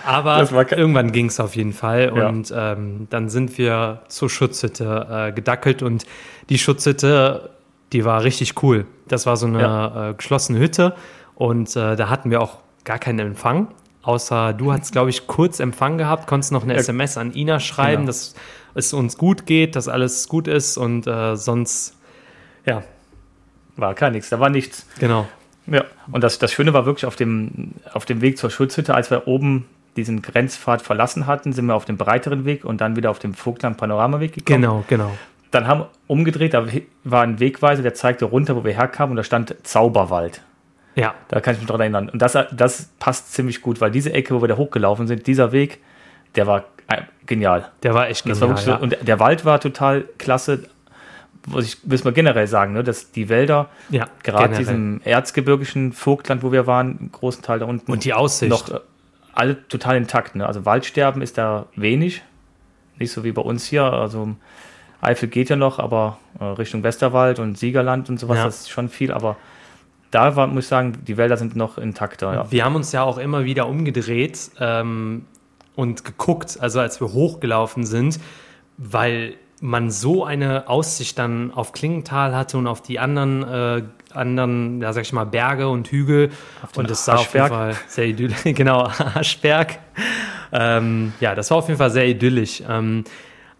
A: Aber irgendwann ging es auf jeden Fall.
B: Ja.
A: Und ähm, dann sind wir zur Schutzhütte äh, gedackelt und die Schutzhütte, die war richtig cool. Das war so eine
B: Ja.
A: äh, geschlossene Hütte und äh, da hatten wir auch gar keinen Empfang. Außer du hattest, glaube ich, kurz Empfang gehabt, konntest noch eine
B: Ja.
A: SMS an Ina schreiben,
B: Genau.
A: dass es uns gut geht, dass alles gut ist und äh, sonst, ja,
B: War gar nichts, da war nichts.
A: genau.
B: Ja, und das, das Schöne war wirklich auf dem, auf dem Weg zur Schutzhütte, als wir oben diesen Grenzpfad verlassen hatten, sind wir auf dem breiteren Weg und dann wieder auf dem Vogtland Panoramaweg gekommen.
A: Genau, genau.
B: dann haben umgedreht, da war ein Wegweiser, der zeigte runter, wo wir herkamen und da stand Zauberwald.
A: Ja.
B: Da kann ich mich noch erinnern. Und das, das passt ziemlich gut, weil diese Ecke, wo wir da hochgelaufen sind, dieser Weg, der war äh, genial.
A: Der war echt
B: Das war
A: genial.
B: wirklich so, und der Wald war total klasse. Was ich, muss man generell sagen, ne, dass die Wälder,
A: ja.
B: gerade diesem erzgebirgischen Vogtland, wo wir waren, einen großen Teil da unten,
A: Und die Aussicht.
B: noch äh, alle total intakt. Ne? Also Waldsterben ist da wenig. Nicht so wie bei uns hier. Also Eifel geht ja noch, aber äh, Richtung Westerwald und Siegerland und sowas,
A: Ja.
B: das ist schon viel. Aber da war, muss ich sagen, die Wälder sind noch intakter. Ja.
A: Wir haben uns ja auch immer wieder umgedreht ähm, und geguckt, also als wir hochgelaufen sind, weil man so eine Aussicht dann auf Klingenthal hatte und auf die anderen, äh, anderen, ja, sag ich mal, Berge und Hügel. Und das sah auf jeden. Fall sehr idyllisch. genau, Aschberg. Ähm, ja, das war auf jeden Fall sehr idyllisch. Ähm,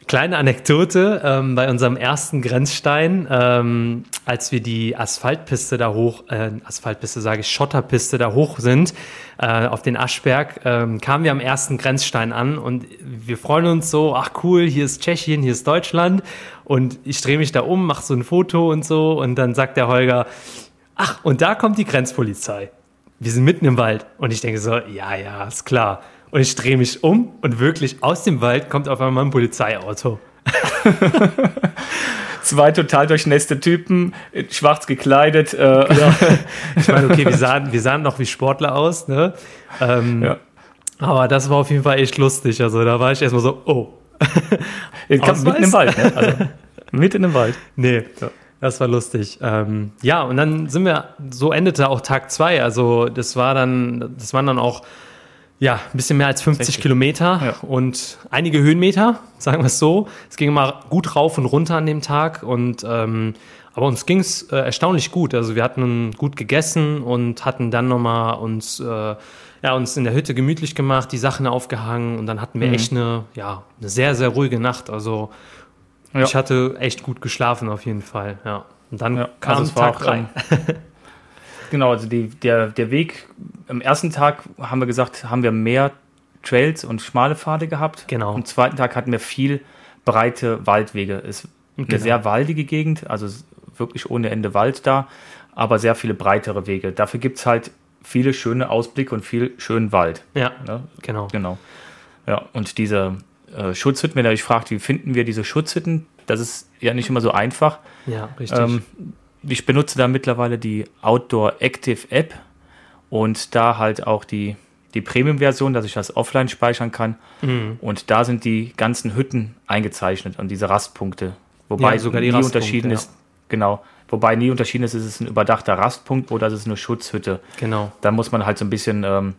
A: Kleine Anekdote, ähm, bei unserem ersten Grenzstein, ähm, als wir die Asphaltpiste da hoch, äh, Asphaltpiste sage ich, Schotterpiste da hoch sind, äh, auf den Aschberg, ähm, kamen wir am ersten Grenzstein an und wir freuen uns so, ach cool, hier ist Tschechien, hier ist Deutschland und ich drehe mich da um, mache so ein Foto und so und dann sagt der Holger, ach, und da kommt die Grenzpolizei. Wir sind mitten im Wald und ich denke so, ja, ja, ist klar. Und ich drehe mich um und wirklich aus dem Wald kommt auf einmal ein Polizeiauto.
B: Zwei total durchnässte Typen, schwarz gekleidet. Äh,
A: Ich meine, okay, wir sahen, wir sahen noch wie Sportler aus, ne? Ähm,
B: Ja.
A: Aber das war auf jeden Fall echt lustig. Also da war ich erstmal so, oh.
B: Mitten im Wald. Ne? Also, mitten im Wald.
A: Nee,
B: Ja.
A: das war lustig. Ähm, ja, und dann sind wir, so endete auch Tag zwei. Also das war dann, das waren dann auch ja, ein bisschen mehr als 50
B: 60.
A: Kilometer
B: Ja.
A: und einige Höhenmeter, sagen wir es so. Es ging mal gut rauf und runter an dem Tag und ähm, aber uns ging es äh, erstaunlich gut. Also wir hatten gut gegessen und hatten dann nochmal uns, äh, ja, uns in der Hütte gemütlich gemacht, die Sachen aufgehangen und dann hatten wir
B: Mhm.
A: echt eine, ja, eine sehr, sehr ruhige Nacht. Also
B: Ja.
A: ich hatte echt gut geschlafen auf jeden Fall, ja. Und dann
B: Ja,
A: kam
B: also es war
A: Tag
B: ähm, Genau, also die, der, der Weg, am ersten Tag haben wir gesagt, haben wir mehr Trails und schmale Pfade gehabt.
A: Genau.
B: Am zweiten Tag hatten wir viel breite Waldwege. Es ist eine
A: Genau.
B: sehr waldige Gegend, also wirklich ohne Ende Wald da, aber sehr viele breitere Wege. Dafür gibt es halt viele schöne Ausblicke und viel schönen Wald.
A: Ja,
B: Ne?
A: genau.
B: Genau. Ja, und diese äh, Schutzhütten, wenn ihr euch fragt, wie finden wir diese Schutzhütten, das ist ja nicht immer so einfach.
A: Ja, richtig.
B: Ähm, ich benutze da mittlerweile die Outdoor Active App und da halt auch die, die Premium-Version, dass ich das offline speichern kann.
A: Mhm.
B: Und da sind die ganzen Hütten eingezeichnet und diese Rastpunkte. Wobei
A: Ja, sogar die
B: nie unterschieden
A: ja.
B: ist. Genau. Wobei nie unterschieden ist, ist es ein überdachter Rastpunkt oder ist es eine Schutzhütte.
A: genau.
B: Da muss man halt so ein bisschen ähm,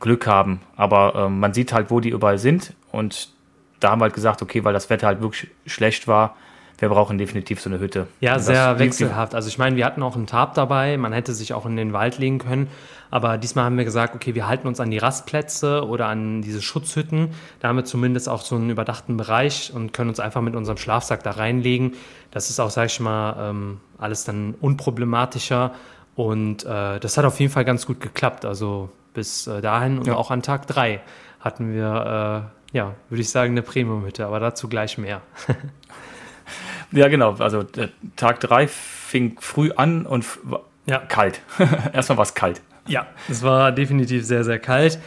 B: Glück haben. Aber ähm, man sieht halt, wo die überall sind. Und da haben wir halt gesagt, okay, weil das Wetter halt wirklich schlecht war, wir brauchen definitiv so eine Hütte.
A: Ja, sehr wechselhaft. Also ich meine, wir hatten auch einen Tarp dabei, man hätte sich auch in den Wald legen können, aber diesmal haben wir gesagt, okay, wir halten uns an die Rastplätze oder an diese Schutzhütten. Da haben wir zumindest auch so einen überdachten Bereich und können uns einfach mit unserem Schlafsack da reinlegen. Das ist auch, sag ich mal, ähm, alles dann unproblematischer und äh, das hat auf jeden Fall ganz gut geklappt. Also bis äh, dahin und
B: Ja.
A: auch an Tag drei hatten wir, äh, ja, würde ich sagen, eine Premium-Hütte, aber dazu gleich mehr.
B: Ja, genau. Also Tag 3 fing früh an und
A: Ja.
B: kalt. Erstmal war es kalt.
A: Ja, es war definitiv sehr, sehr kalt.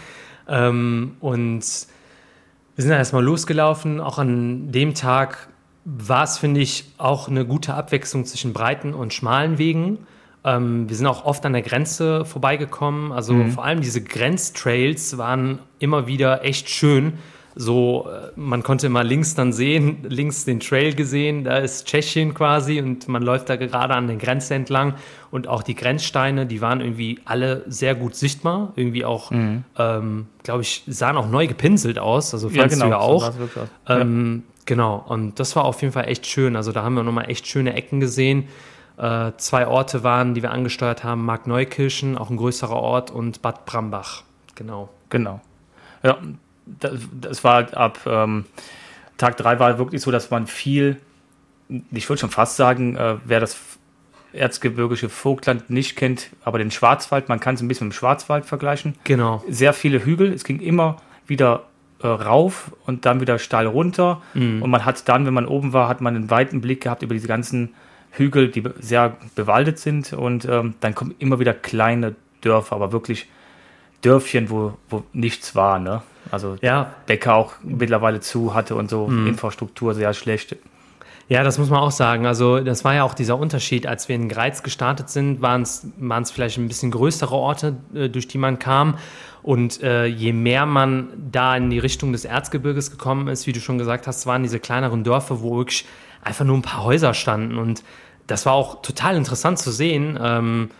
A: Ähm, und wir sind dann erstmal losgelaufen. Auch an dem Tag war es, finde ich, auch eine gute Abwechslung zwischen breiten und schmalen Wegen. Ähm, wir sind auch oft an der Grenze vorbeigekommen. Also vor allem diese Grenztrails waren immer wieder echt schön. So, äh, man konnte immer links dann sehen, links den Trail gesehen, da ist Tschechien quasi und man läuft da gerade an der Grenze entlang und auch die Grenzsteine, die waren irgendwie alle sehr gut sichtbar, irgendwie auch,
B: Mhm.
A: ähm, glaube ich, sahen auch neu gepinselt aus, also fandst du ja
B: so
A: auch.
B: sah's wirklich aus.
A: Ähm, Genau, und das war auf jeden Fall echt schön. Also da haben wir nochmal echt schöne Ecken gesehen. Äh, zwei Orte waren, die wir angesteuert haben, Mark Neukirchen, auch ein größerer Ort, und Bad Brambach. Genau.
B: Genau. Ja, das, das war ab ähm, Tag 3 war wirklich so, dass man viel, ich würde schon fast sagen, äh, wer das erzgebirgische Vogtland nicht kennt, aber den Schwarzwald, man kann es ein bisschen mit dem Schwarzwald vergleichen.
A: Genau.
B: Sehr viele Hügel, es ging immer wieder äh, rauf und dann wieder steil runter. Mhm. Und man hat dann, wenn man oben war, hat man einen weiten Blick gehabt über diese ganzen Hügel, die sehr bewaldet sind. Und ähm, dann kommen immer wieder kleine Dörfer, aber wirklich Dörfchen, wo, wo nichts war. Ne? Also ja. Bäcker auch mittlerweile zu hatte und so, mhm. Infrastruktur sehr schlecht.
A: Ja, das muss man auch sagen. Also das war ja auch dieser Unterschied. Als wir in Greiz gestartet sind, waren es vielleicht ein bisschen größere Orte, äh, durch die man kam. Und äh, je mehr man da in die Richtung des Erzgebirges gekommen ist, wie du schon gesagt hast, waren diese kleineren Dörfer, wo wirklich einfach nur ein paar Häuser standen. Und das war auch total interessant zu sehen. Ähm,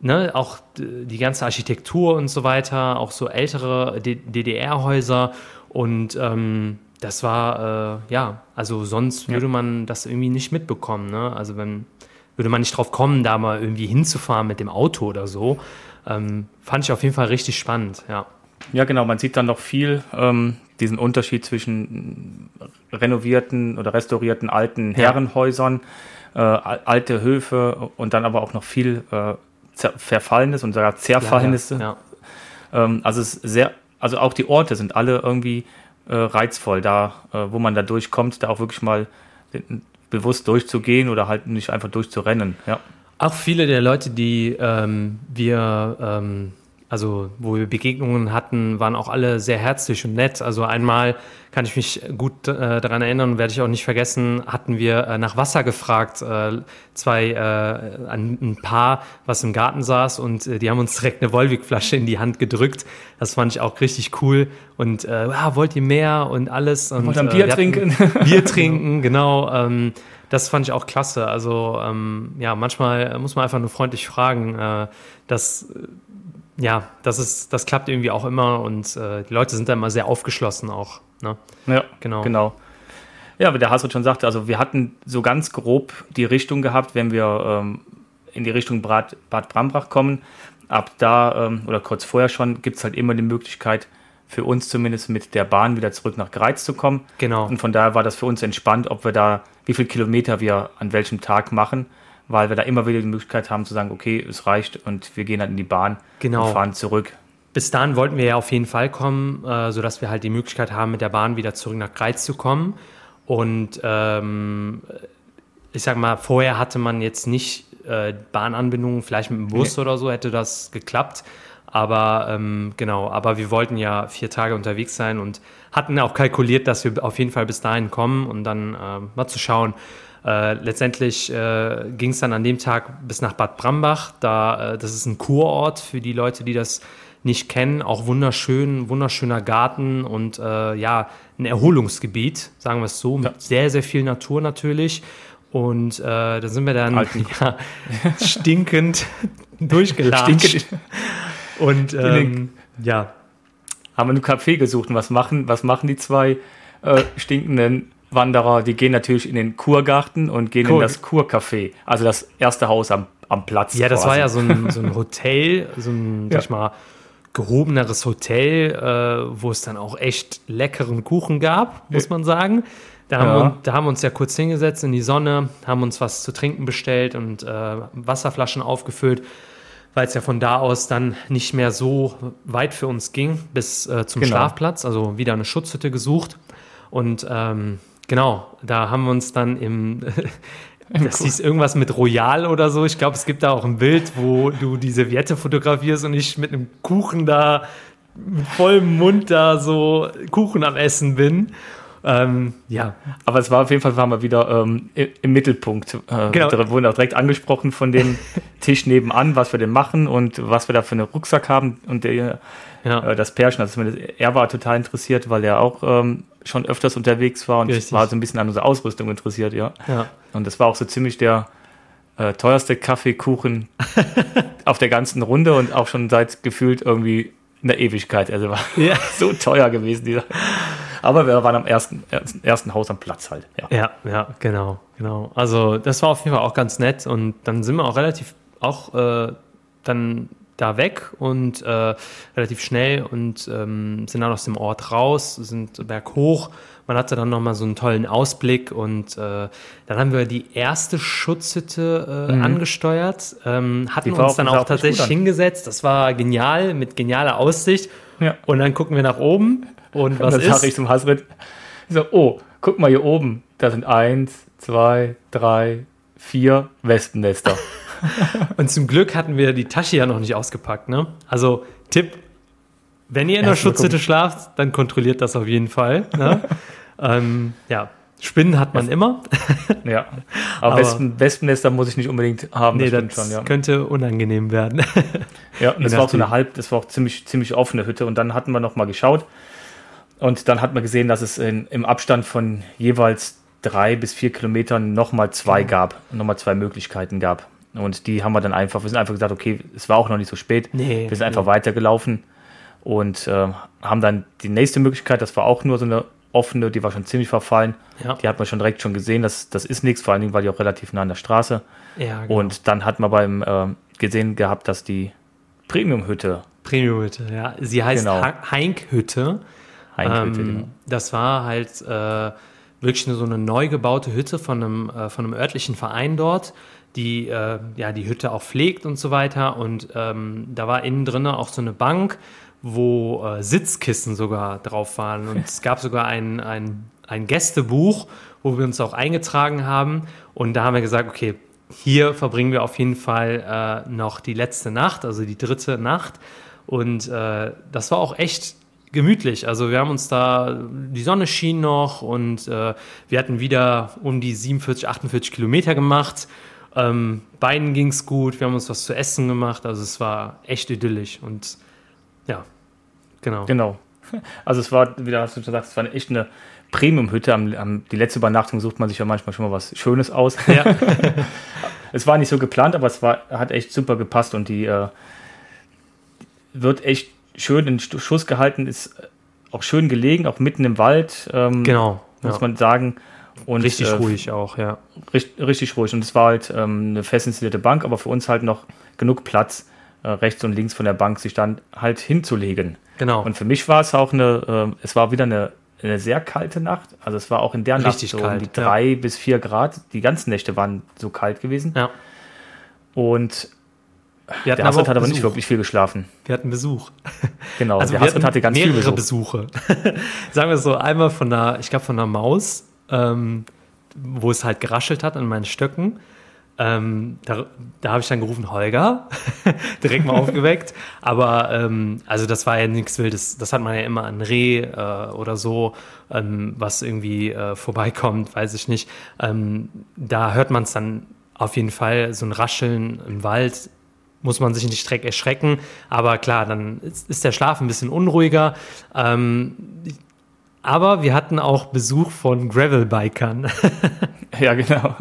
A: ne, auch die ganze Architektur und so weiter, auch so ältere DDR-Häuser. Und ähm, das war, äh, ja, also sonst würde man das irgendwie nicht mitbekommen. Ne? Also wenn, würde man nicht drauf kommen, da mal irgendwie hinzufahren mit dem Auto oder so. Ähm, fand ich auf jeden Fall richtig spannend, ja.
B: Ja, genau, man sieht dann noch viel ähm, diesen Unterschied zwischen renovierten oder restaurierten alten Herrenhäusern, äh, alte Höfe und dann aber auch noch viel äh, Verfallenes und sogar Zerfallenes. Ja, ja, ja. ähm, also es ist sehr, also auch die Orte sind alle irgendwie äh, reizvoll, da, äh, wo man da durchkommt, da auch wirklich mal bewusst durchzugehen oder halt nicht einfach durchzurennen. Ja.
A: Auch viele der Leute, die ähm, wir, ähm, also wo wir Begegnungen hatten, waren auch alle sehr herzlich und nett. Also einmal kann ich mich gut äh, daran erinnern, werde ich auch nicht vergessen, hatten wir äh, nach Wasser gefragt, äh, zwei, äh, ein, ein, Paar, was im Garten saß und äh, die haben uns direkt eine Wolwig-Flasche in die Hand gedrückt. Das fand ich auch richtig cool und äh, ah, wollt ihr mehr und alles. Und,
B: Wollt ein Bier trinken?
A: Bier trinken, genau. Ähm, das fand ich auch klasse. Also ähm, ja, manchmal muss man einfach nur freundlich fragen. Äh, das, ja, das ist, das klappt irgendwie auch immer und äh, die Leute sind da immer sehr aufgeschlossen auch. Ne?
B: Ja, genau. genau. Ja, wie der Hasrit schon sagte, also wir hatten so ganz grob die Richtung gehabt, wenn wir ähm, in die Richtung Bad, Bad Brambrach kommen. Ab da ähm, oder kurz vorher schon gibt es halt immer die Möglichkeit, für uns zumindest mit der Bahn wieder zurück nach Greiz zu kommen.
A: Genau.
B: Und von daher war das für uns entspannt, ob wir da, wie viele Kilometer wir an welchem Tag machen, weil wir da immer wieder die Möglichkeit haben zu sagen, okay, es reicht und wir gehen halt in die Bahn
A: genau.
B: und fahren zurück.
A: Bis dahin wollten wir ja auf jeden Fall kommen, äh, sodass wir halt die Möglichkeit haben, mit der Bahn wieder zurück nach Greiz zu kommen. Und ähm, ich sag mal, vorher hatte man jetzt nicht äh, Bahnanbindungen, vielleicht mit dem Bus nee. oder so hätte das geklappt. Aber ähm, genau, aber wir wollten ja vier Tage unterwegs sein und hatten auch kalkuliert, dass wir auf jeden Fall bis dahin kommen und dann äh, mal zu schauen. Äh, letztendlich äh, ging es dann an dem Tag bis nach Bad Brambach. Da, äh, das ist ein Kurort für die Leute, die das nicht kennen. Auch wunderschön, wunderschöner Garten und äh, ja, ein Erholungsgebiet, sagen wir es so, mit sehr, sehr viel Natur natürlich. Und äh, da sind wir dann ja, stinkend durchgelatscht. Stinkend. Und ähm, ja.
B: Haben wir einen Café gesucht und was machen, was machen die zwei äh, stinkenden Wanderer? Die gehen natürlich in den Kurgarten und gehen cool. in das Kurcafé, also das erste Haus am, am Platz.
A: Ja, das quasi. war ja so ein, so ein Hotel, so ein, ja. sag ich mal, gehobeneres Hotel, äh, wo es dann auch echt leckeren Kuchen gab, muss man sagen. Da haben, ja. wir, da haben wir uns ja kurz hingesetzt in die Sonne, haben uns was zu trinken bestellt und äh, Wasserflaschen aufgefüllt weil es ja von da aus dann nicht mehr so weit für uns ging bis äh, zum genau. Schlafplatz, also wieder eine Schutzhütte gesucht. Und ähm, genau, da haben wir uns dann im, das hieß irgendwas mit Royal oder so. Ich glaube, es gibt da auch ein Bild, wo du die Serviette fotografierst und ich mit einem Kuchen da mit vollem Mund da so Kuchen am Essen bin.
B: Ähm, ja. Aber es war auf jeden Fall, waren wir wieder ähm, im Mittelpunkt. Äh, genau. Da wurden auch direkt angesprochen von dem Tisch nebenan, was wir denn machen und was wir da für einen Rucksack haben. Und der, ja. äh, das Pärchen, also er war total interessiert, weil er auch ähm, schon öfters unterwegs war und Richtig. war so ein bisschen an unserer Ausrüstung interessiert, ja. ja. Und das war auch so ziemlich der äh, teuerste Kaffeekuchen auf der ganzen Runde und auch schon seit gefühlt irgendwie in der Ewigkeit. Also war ja. so teuer gewesen, dieser. Aber wir waren am ersten, ersten Haus am Platz halt.
A: Ja. ja, ja, genau, genau. Also das war auf jeden Fall auch ganz nett und dann sind wir auch relativ auch äh, dann da weg und äh, relativ schnell und ähm, sind dann aus dem Ort raus, sind berghoch. Man hatte dann nochmal so einen tollen Ausblick und äh, dann haben wir die erste Schutzhütte äh, mhm. angesteuert, ähm, hatten uns dann auch, auch tatsächlich hingesetzt. Das war genial, mit genialer Aussicht. Ja. Und dann gucken wir nach oben und was
B: und dann
A: ist?
B: sage ich zum Hasrit, so, oh, guck mal hier oben, da sind eins, zwei, drei, vier Wespennester.
A: und zum Glück hatten wir die Tasche ja noch nicht ausgepackt, ne? Also Tipp, wenn ihr in der Schutzhütte schlaft, dann kontrolliert das auf jeden Fall. Ne? ähm, ja, Spinnen hat man das, immer.
B: ja, aber, aber Wespen, Wespennester muss ich nicht unbedingt haben.
A: Nee, das, das schon, ja. könnte unangenehm werden.
B: ja, und das war auch so eine halb, das war auch ziemlich, ziemlich offene Hütte. Und dann hatten wir noch mal geschaut und dann hat man gesehen, dass es in, im Abstand von jeweils drei bis vier Kilometern noch mal zwei gab, noch mal zwei Möglichkeiten gab. Und die haben wir dann einfach, wir sind einfach gesagt, okay, es war auch noch nicht so spät. Nee, wir sind einfach nee. weitergelaufen und äh, haben dann die nächste Möglichkeit, das war auch nur so eine offene, die war schon ziemlich verfallen. Ja. Die hat man schon direkt schon gesehen, das, das ist nichts, vor allen Dingen, weil die auch relativ nah an der Straße. Ja, genau. Und dann hat man beim äh, gesehen gehabt, dass die Premium-Hütte.
A: Premium-Hütte, ja. Sie heißt genau. Heink-Hütte. Heink-Hütte, ähm, genau. Das war halt äh, wirklich so eine neu gebaute Hütte von einem, äh, von einem örtlichen Verein dort, die äh, ja die Hütte auch pflegt und so weiter. Und ähm, da war innen drin auch so eine Bank wo äh, Sitzkissen sogar drauf waren. Und es gab sogar ein, ein, ein Gästebuch, wo wir uns auch eingetragen haben. Und da haben wir gesagt, okay, hier verbringen wir auf jeden Fall äh, noch die letzte Nacht, also die dritte Nacht. Und äh, das war auch echt gemütlich. Also wir haben uns da, die Sonne schien noch und äh, wir hatten wieder um die 47, 48 Kilometer gemacht. Ähm, Beinen ging es gut, wir haben uns was zu essen gemacht. Also es war echt idyllisch und ja, genau.
B: Genau. Also es war, wie du hast schon gesagt, es war echt eine Premium-Hütte. Am, am, die letzte Übernachtung sucht man sich ja manchmal schon mal was Schönes aus. Ja. es war nicht so geplant, aber es war, hat echt super gepasst und die äh, wird echt schön in Schuss gehalten, ist auch schön gelegen, auch mitten im Wald. Ähm,
A: genau.
B: Muss ja. man sagen.
A: Und, richtig äh, ruhig auch, ja.
B: Richtig, richtig ruhig. Und es war halt ähm, eine fest installierte Bank, aber für uns halt noch genug Platz, äh, rechts und links von der Bank sich dann halt hinzulegen.
A: Genau.
B: Und für mich war es auch eine, äh, es war wieder eine, eine sehr kalte Nacht. Also es war auch in der
A: Richtig
B: Nacht
A: so kalt,
B: um die drei ja. bis vier Grad. Die ganzen Nächte waren so kalt gewesen.
A: Ja.
B: Und
A: wir der Hasselt
B: hat aber nicht wirklich viel geschlafen.
A: Wir hatten Besuch.
B: Genau,
A: also
B: der
A: Hasselt hatte ganz mehrere viel Besuch. Besuche. Sagen wir so, einmal von einer, ich glaube von einer Maus, ähm, wo es halt geraschelt hat an meinen Stöcken. Ähm, da, da habe ich dann gerufen, Holger, direkt mal aufgeweckt. Aber ähm, also das war ja nichts Wildes. Das hat man ja immer an Reh äh, oder so, ähm, was irgendwie äh, vorbeikommt, weiß ich nicht. Ähm, da hört man es dann auf jeden Fall, so ein Rascheln im Wald. Muss man sich nicht direkt erschrecken, aber klar, dann ist, ist der Schlaf ein bisschen unruhiger. Ähm, aber wir hatten auch Besuch von Gravelbikern.
B: ja, genau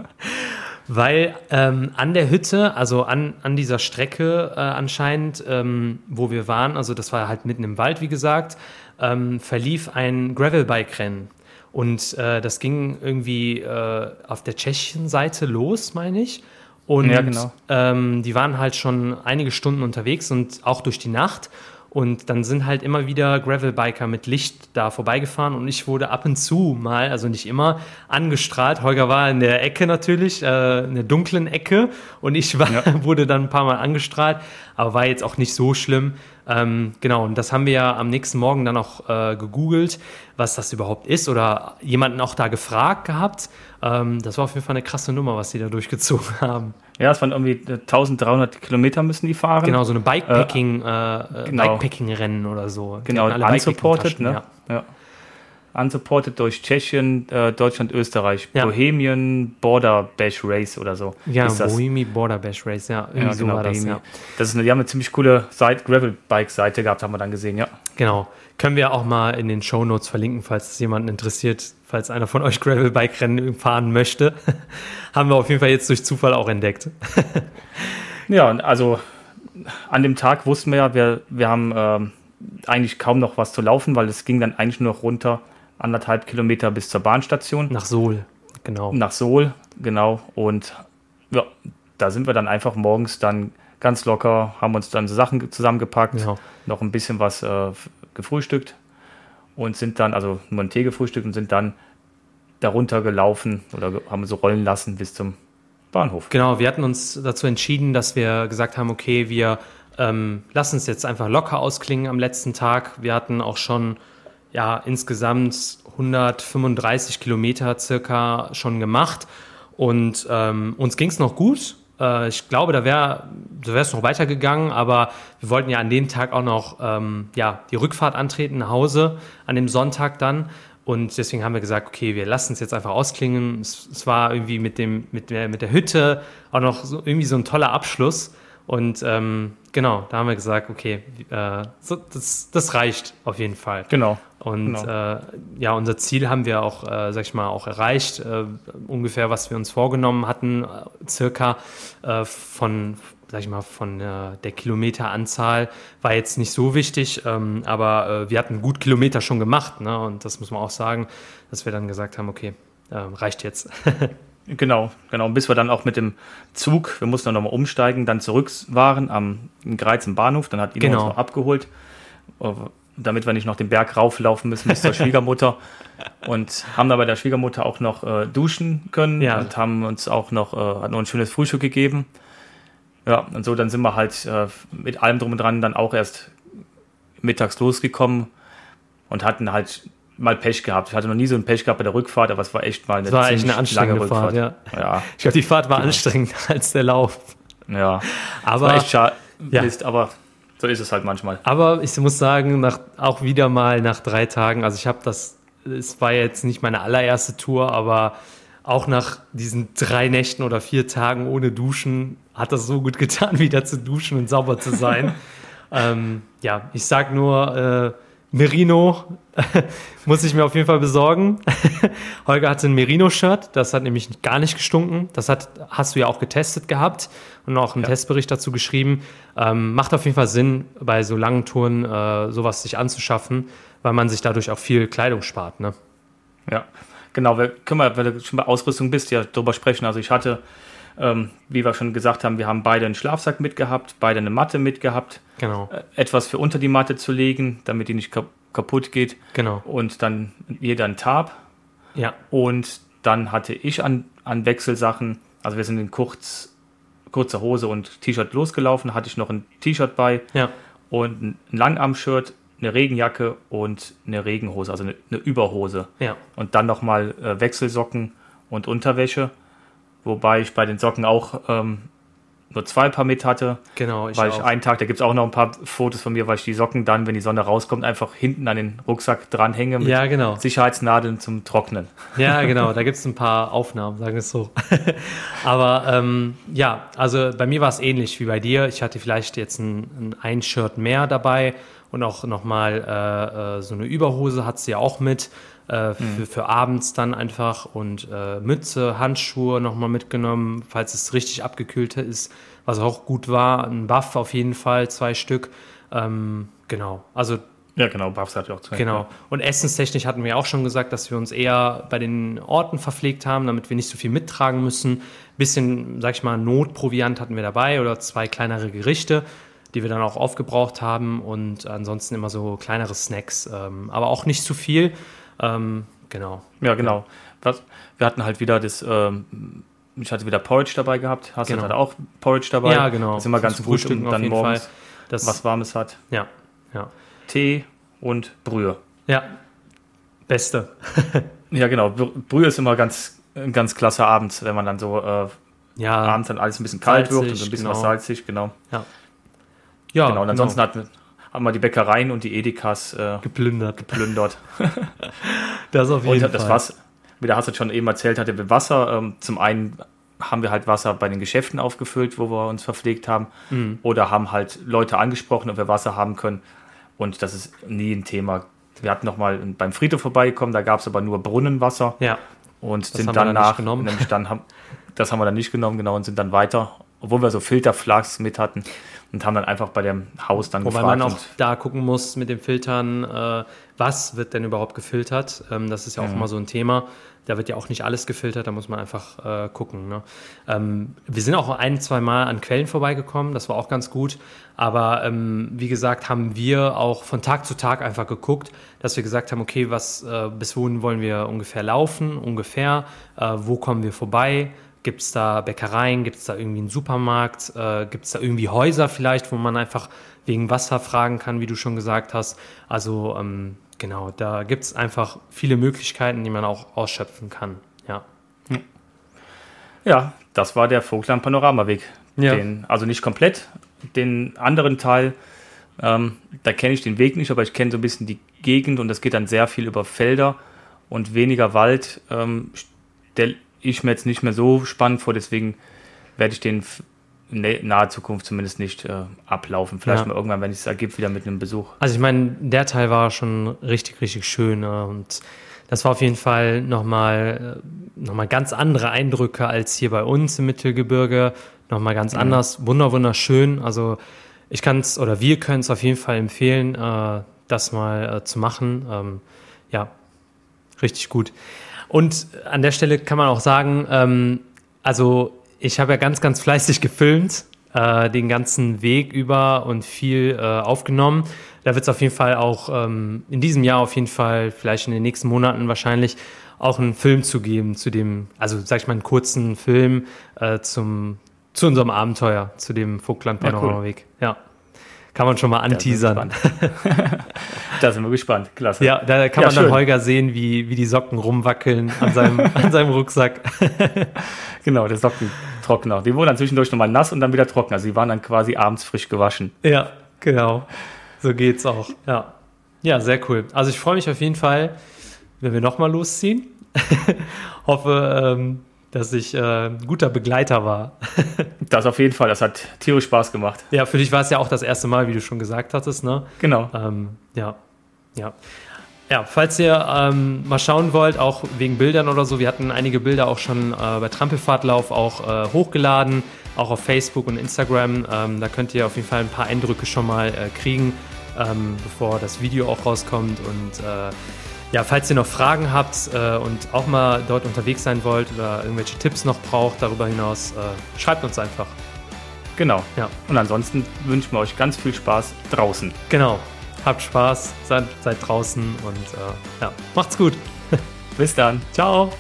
A: weil ähm, an der Hütte, also an, an dieser Strecke äh, anscheinend, ähm, wo wir waren, also das war halt mitten im Wald, wie gesagt, ähm, verlief ein Gravelbike-Rennen. Und äh, das ging irgendwie äh, auf der tschechischen Seite los, meine ich. Und ja, genau. Ähm, die waren halt schon einige Stunden unterwegs und auch durch die Nacht. Und dann sind halt immer wieder Gravelbiker mit Licht da vorbeigefahren und ich wurde ab und zu mal, also nicht immer, angestrahlt. Holger war in der Ecke natürlich, äh, in der dunklen Ecke und ich war, ja. wurde dann ein paar Mal angestrahlt, aber war jetzt auch nicht so schlimm. Ähm, genau, und das haben wir ja am nächsten Morgen dann auch äh, gegoogelt, was das überhaupt ist oder jemanden auch da gefragt gehabt. Ähm, das war auf jeden Fall eine krasse Nummer, was die da durchgezogen haben.
B: Ja, es waren irgendwie 1300 äh, Kilometer müssen die fahren.
A: Genau, so eine Bikepacking, äh, äh, genau. Bikepacking-Rennen oder so.
B: Genau, unsupported, ne? Ja. ja. Unsupported durch Tschechien, äh, Deutschland, Österreich, ja. Bohemian Border Bash Race oder so.
A: Ja, Bohemian Border Bash Race, ja.
B: Irgendwie ja, so genau, war das, ja. das ist eine, die haben eine ziemlich coole Seite, Gravel-Bike-Seite gehabt, haben wir dann gesehen, ja.
A: Genau. Können wir auch mal in den Show Notes verlinken, falls es jemanden interessiert, falls einer von euch Gravel-Bike-Rennen fahren möchte. haben wir auf jeden Fall jetzt durch Zufall auch entdeckt.
B: ja, also an dem Tag wussten wir ja, wir, wir haben ähm, eigentlich kaum noch was zu laufen, weil es ging dann eigentlich nur noch runter anderthalb Kilometer bis zur Bahnstation.
A: Nach Sohl, genau.
B: Nach Sohl, genau. Und ja, da sind wir dann einfach morgens dann ganz locker, haben uns dann Sachen zusammengepackt, ja. noch ein bisschen was äh, gefrühstückt und sind dann, also nur einen Tee gefrühstückt und sind dann darunter gelaufen oder haben so rollen lassen bis zum Bahnhof.
A: Genau, wir hatten uns dazu entschieden, dass wir gesagt haben, okay, wir ähm, lass uns jetzt einfach locker ausklingen am letzten Tag. Wir hatten auch schon ja, insgesamt 135 Kilometer circa schon gemacht und ähm, uns ging es noch gut. Äh, ich glaube, da wäre es noch weitergegangen, aber wir wollten ja an dem Tag auch noch ähm, ja, die Rückfahrt antreten nach Hause, an dem Sonntag dann. Und deswegen haben wir gesagt, okay, wir lassen es jetzt einfach ausklingen. Es, es war irgendwie mit, dem, mit, der, mit der Hütte auch noch so, irgendwie so ein toller Abschluss. Und ähm, genau, da haben wir gesagt, okay, äh, so, das, das reicht auf jeden Fall.
B: Genau.
A: Und
B: genau.
A: äh, ja, unser Ziel haben wir auch, äh, sag ich mal, auch erreicht. Äh, ungefähr, was wir uns vorgenommen hatten, äh, circa äh, von, sag ich mal, von äh, der Kilometeranzahl war jetzt nicht so wichtig, ähm, aber wir hatten gut Kilometer schon gemacht. Ne? Und das muss man auch sagen, dass wir dann gesagt haben, okay, reicht jetzt.
B: Genau, genau. Bis wir dann auch mit dem Zug, wir mussten dann nochmal umsteigen, dann zurück waren am Greiz im Bahnhof. Dann hat Ina genau. uns noch abgeholt, damit wir nicht noch den Berg rauflaufen müssen bis zur Schwiegermutter. Und haben da bei der Schwiegermutter auch noch äh, duschen können ja. und haben uns auch noch, äh, hat noch ein schönes Frühstück gegeben. Ja, und so dann sind wir halt äh, mit allem drum und dran dann auch erst mittags losgekommen und hatten halt mal Pech gehabt. Ich hatte noch nie so ein Pech gehabt bei der Rückfahrt, aber es war echt mal eine,
A: das war echt eine anstrengende Rückfahrt. Fahrt, ja. ja. Ich glaube, die Fahrt war ja. anstrengender als der Lauf.
B: Ja,
A: aber
B: echt schade, ja. aber so ist es halt manchmal.
A: Aber ich muss sagen, nach, auch wieder mal nach drei Tagen, also ich habe das, es war jetzt nicht meine allererste Tour, aber auch nach diesen drei Nächten oder vier Tagen ohne Duschen hat das so gut getan, wieder zu duschen und sauber zu sein. ähm, ja, ich sag nur, äh, Merino muss ich mir auf jeden Fall besorgen. Holger hatte ein Merino-Shirt, das hat nämlich gar nicht gestunken. Das hat, hast du ja auch getestet gehabt und auch einen ja. Testbericht dazu geschrieben. Ähm, macht auf jeden Fall Sinn, bei so langen Touren äh, sowas sich anzuschaffen, weil man sich dadurch auch viel Kleidung spart. Ne?
B: Ja, genau. Wir können wir, wenn du schon bei Ausrüstung bist, ja darüber sprechen. Also ich hatte ähm, wie wir schon gesagt haben, wir haben beide einen Schlafsack mitgehabt, beide eine Matte mitgehabt.
A: Genau.
B: Äh, etwas für unter die Matte zu legen, damit die nicht kap kaputt geht.
A: Genau.
B: Und dann jeder ein Tab.
A: Ja.
B: Und dann hatte ich an, an Wechselsachen, also wir sind in kurz, kurzer Hose und T-Shirt losgelaufen, hatte ich noch ein T-Shirt bei.
A: Ja.
B: Und ein Langarm-Shirt, eine Regenjacke und eine Regenhose, also eine, eine Überhose.
A: Ja.
B: Und dann nochmal äh, Wechselsocken und Unterwäsche. Wobei ich bei den Socken auch ähm, nur zwei Paar mit hatte.
A: Genau,
B: ich Weil ich einen Tag, da gibt es auch noch ein paar Fotos von mir, weil ich die Socken dann, wenn die Sonne rauskommt, einfach hinten an den Rucksack dranhänge
A: mit ja, genau.
B: Sicherheitsnadeln zum Trocknen.
A: Ja, genau, da gibt es ein paar Aufnahmen, sagen wir es so. Aber ähm, ja, also bei mir war es ähnlich wie bei dir. Ich hatte vielleicht jetzt ein, ein Shirt mehr dabei und auch nochmal äh, äh, so eine Überhose hat sie ja auch mit äh, für, mhm. für, abends dann einfach und äh, Mütze, Handschuhe nochmal mitgenommen, falls es richtig abgekühlt ist, was auch gut war. Ein Buff auf jeden Fall, zwei Stück. Ähm, genau, also
B: ja, genau, Buffs hat ja auch zwei.
A: Genau. Und essenstechnisch hatten wir auch schon gesagt, dass wir uns eher bei den Orten verpflegt haben, damit wir nicht so viel mittragen müssen. Bisschen, sag ich mal, Notproviant hatten wir dabei oder zwei kleinere Gerichte, die wir dann auch aufgebraucht haben und ansonsten immer so kleinere Snacks, ähm, aber auch nicht zu viel. Ähm, genau.
B: Ja, genau. Was, wir hatten halt wieder das, ähm, ich hatte wieder Porridge dabei gehabt. Hast genau. du auch Porridge dabei?
A: Ja, genau.
B: Das ist immer ganz gut und dann morgens das, was Warmes hat.
A: Ja, ja.
B: Tee und Brühe.
A: Ja, beste.
B: ja, genau. Brühe ist immer ganz, ganz klasse abends, wenn man dann so äh,
A: ja,
B: abends dann alles ein bisschen kalt salzig, wird und so ein bisschen genau. was salzig, genau.
A: Ja.
B: Ja, genau. Und ansonsten genau. hat haben wir die Bäckereien und die Edekas äh,
A: geplündert.
B: geplündert.
A: das auf jeden
B: und das
A: Fall.
B: Wasser, wie der Hasse schon eben erzählt hatte, wir Wasser. Ähm, zum einen haben wir halt Wasser bei den Geschäften aufgefüllt, wo wir uns verpflegt haben, mhm. oder haben halt Leute angesprochen, ob wir Wasser haben können. Und das ist nie ein Thema. Wir hatten noch mal beim Friedhof vorbeigekommen, da gab es aber nur Brunnenwasser.
A: Ja.
B: Und das sind dann nach, nämlich dann haben, das haben wir dann nicht genommen, genau, und sind dann weiter, obwohl wir so Filterflachs mit hatten, und haben dann einfach bei dem Haus dann
A: Wobei gefragt. Wobei man auch da gucken muss mit den Filtern, äh, was wird denn überhaupt gefiltert? Ähm, das ist ja auch mhm. immer so ein Thema. Da wird ja auch nicht alles gefiltert, da muss man einfach äh, gucken. Ne? Ähm, wir sind auch ein, zwei Mal an Quellen vorbeigekommen, das war auch ganz gut. Aber ähm, wie gesagt, haben wir auch von Tag zu Tag einfach geguckt, dass wir gesagt haben, okay, was, äh, bis wohin wollen wir ungefähr laufen, ungefähr, äh, wo kommen wir vorbei, Gibt es da Bäckereien? Gibt es da irgendwie einen Supermarkt? Äh, Gibt es da irgendwie Häuser vielleicht, wo man einfach wegen Wasser fragen kann, wie du schon gesagt hast? Also ähm, genau, da gibt es einfach viele Möglichkeiten, die man auch ausschöpfen kann. Ja.
B: Ja, das war der Vogtland Panoramaweg.
A: Ja.
B: Den, also nicht komplett. Den anderen Teil, ähm, da kenne ich den Weg nicht, aber ich kenne so ein bisschen die Gegend und das geht dann sehr viel über Felder und weniger Wald. Ähm, stelle ich mir jetzt nicht mehr so spannend vor, deswegen werde ich den in naher Zukunft zumindest nicht äh, ablaufen. Vielleicht
A: Ja.
B: mal irgendwann, wenn es ergibt, wieder mit einem Besuch.
A: Also ich meine, der Teil war schon richtig, richtig schön äh, und das war auf jeden Fall nochmal noch mal ganz andere Eindrücke als hier bei uns im Mittelgebirge. Nochmal ganz anders, wunder, wunderschön. Also ich kann es oder wir können es auf jeden Fall empfehlen, äh, das mal äh, zu machen. Ähm, ja, richtig gut. Und an der Stelle kann man auch sagen, ähm, also ich habe ja ganz, ganz fleißig gefilmt, äh, den ganzen Weg über und viel äh, aufgenommen. Da wird es auf jeden Fall auch ähm, in diesem Jahr auf jeden Fall, vielleicht in den nächsten Monaten wahrscheinlich, auch einen Film zu geben, zu dem, also sag ich mal, einen kurzen Film äh, zum, zu unserem Abenteuer, zu dem Vogtland
B: Ja, cool.
A: Ja. Kann man schon mal anteasern.
B: da sind wir gespannt. Klasse.
A: Ja, da kann
B: Ja,
A: man dann
B: schön.
A: Holger sehen, wie, wie die Socken rumwackeln an seinem, an seinem Rucksack.
B: Genau, der Sockentrockner. Die wurden dann zwischendurch nochmal nass und dann wieder trocken. Also die waren dann quasi abends frisch gewaschen.
A: Ja, genau. So geht's auch. Ja. Ja, sehr cool. Also ich freue mich auf jeden Fall, wenn wir nochmal losziehen. Hoffe, ähm, dass ich äh, ein guter Begleiter war.
B: Das auf jeden Fall, das hat tierisch Spaß gemacht.
A: Ja, für dich war es ja auch das erste Mal, wie du schon gesagt hattest, ne?
B: Genau.
A: Ähm, ja, ja. Ja, falls ihr ähm, mal schauen wollt, auch wegen Bildern oder so, wir hatten einige Bilder auch schon äh, bei Trampelfahrtlauf auch äh, hochgeladen, auch auf Facebook und Instagram. Ähm, da könnt ihr auf jeden Fall ein paar Eindrücke schon mal äh, kriegen, ähm, bevor das Video auch rauskommt. Und äh, ja, falls ihr noch Fragen habt äh, und auch mal dort unterwegs sein wollt oder irgendwelche Tipps noch braucht darüber hinaus, äh, schreibt uns einfach.
B: Genau.
A: Ja.
B: Und ansonsten wünschen wir euch ganz viel Spaß draußen.
A: Genau. Habt Spaß, seid, seid draußen und äh, ja, macht's gut.
B: Bis dann.
A: Ciao.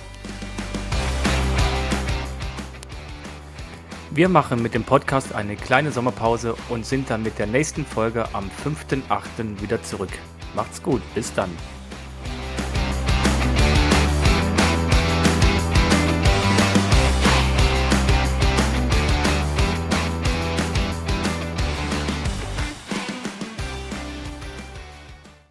B: Wir machen mit dem Podcast eine kleine Sommerpause und sind dann mit der nächsten Folge am 5.8. wieder zurück. Macht's gut. Bis dann.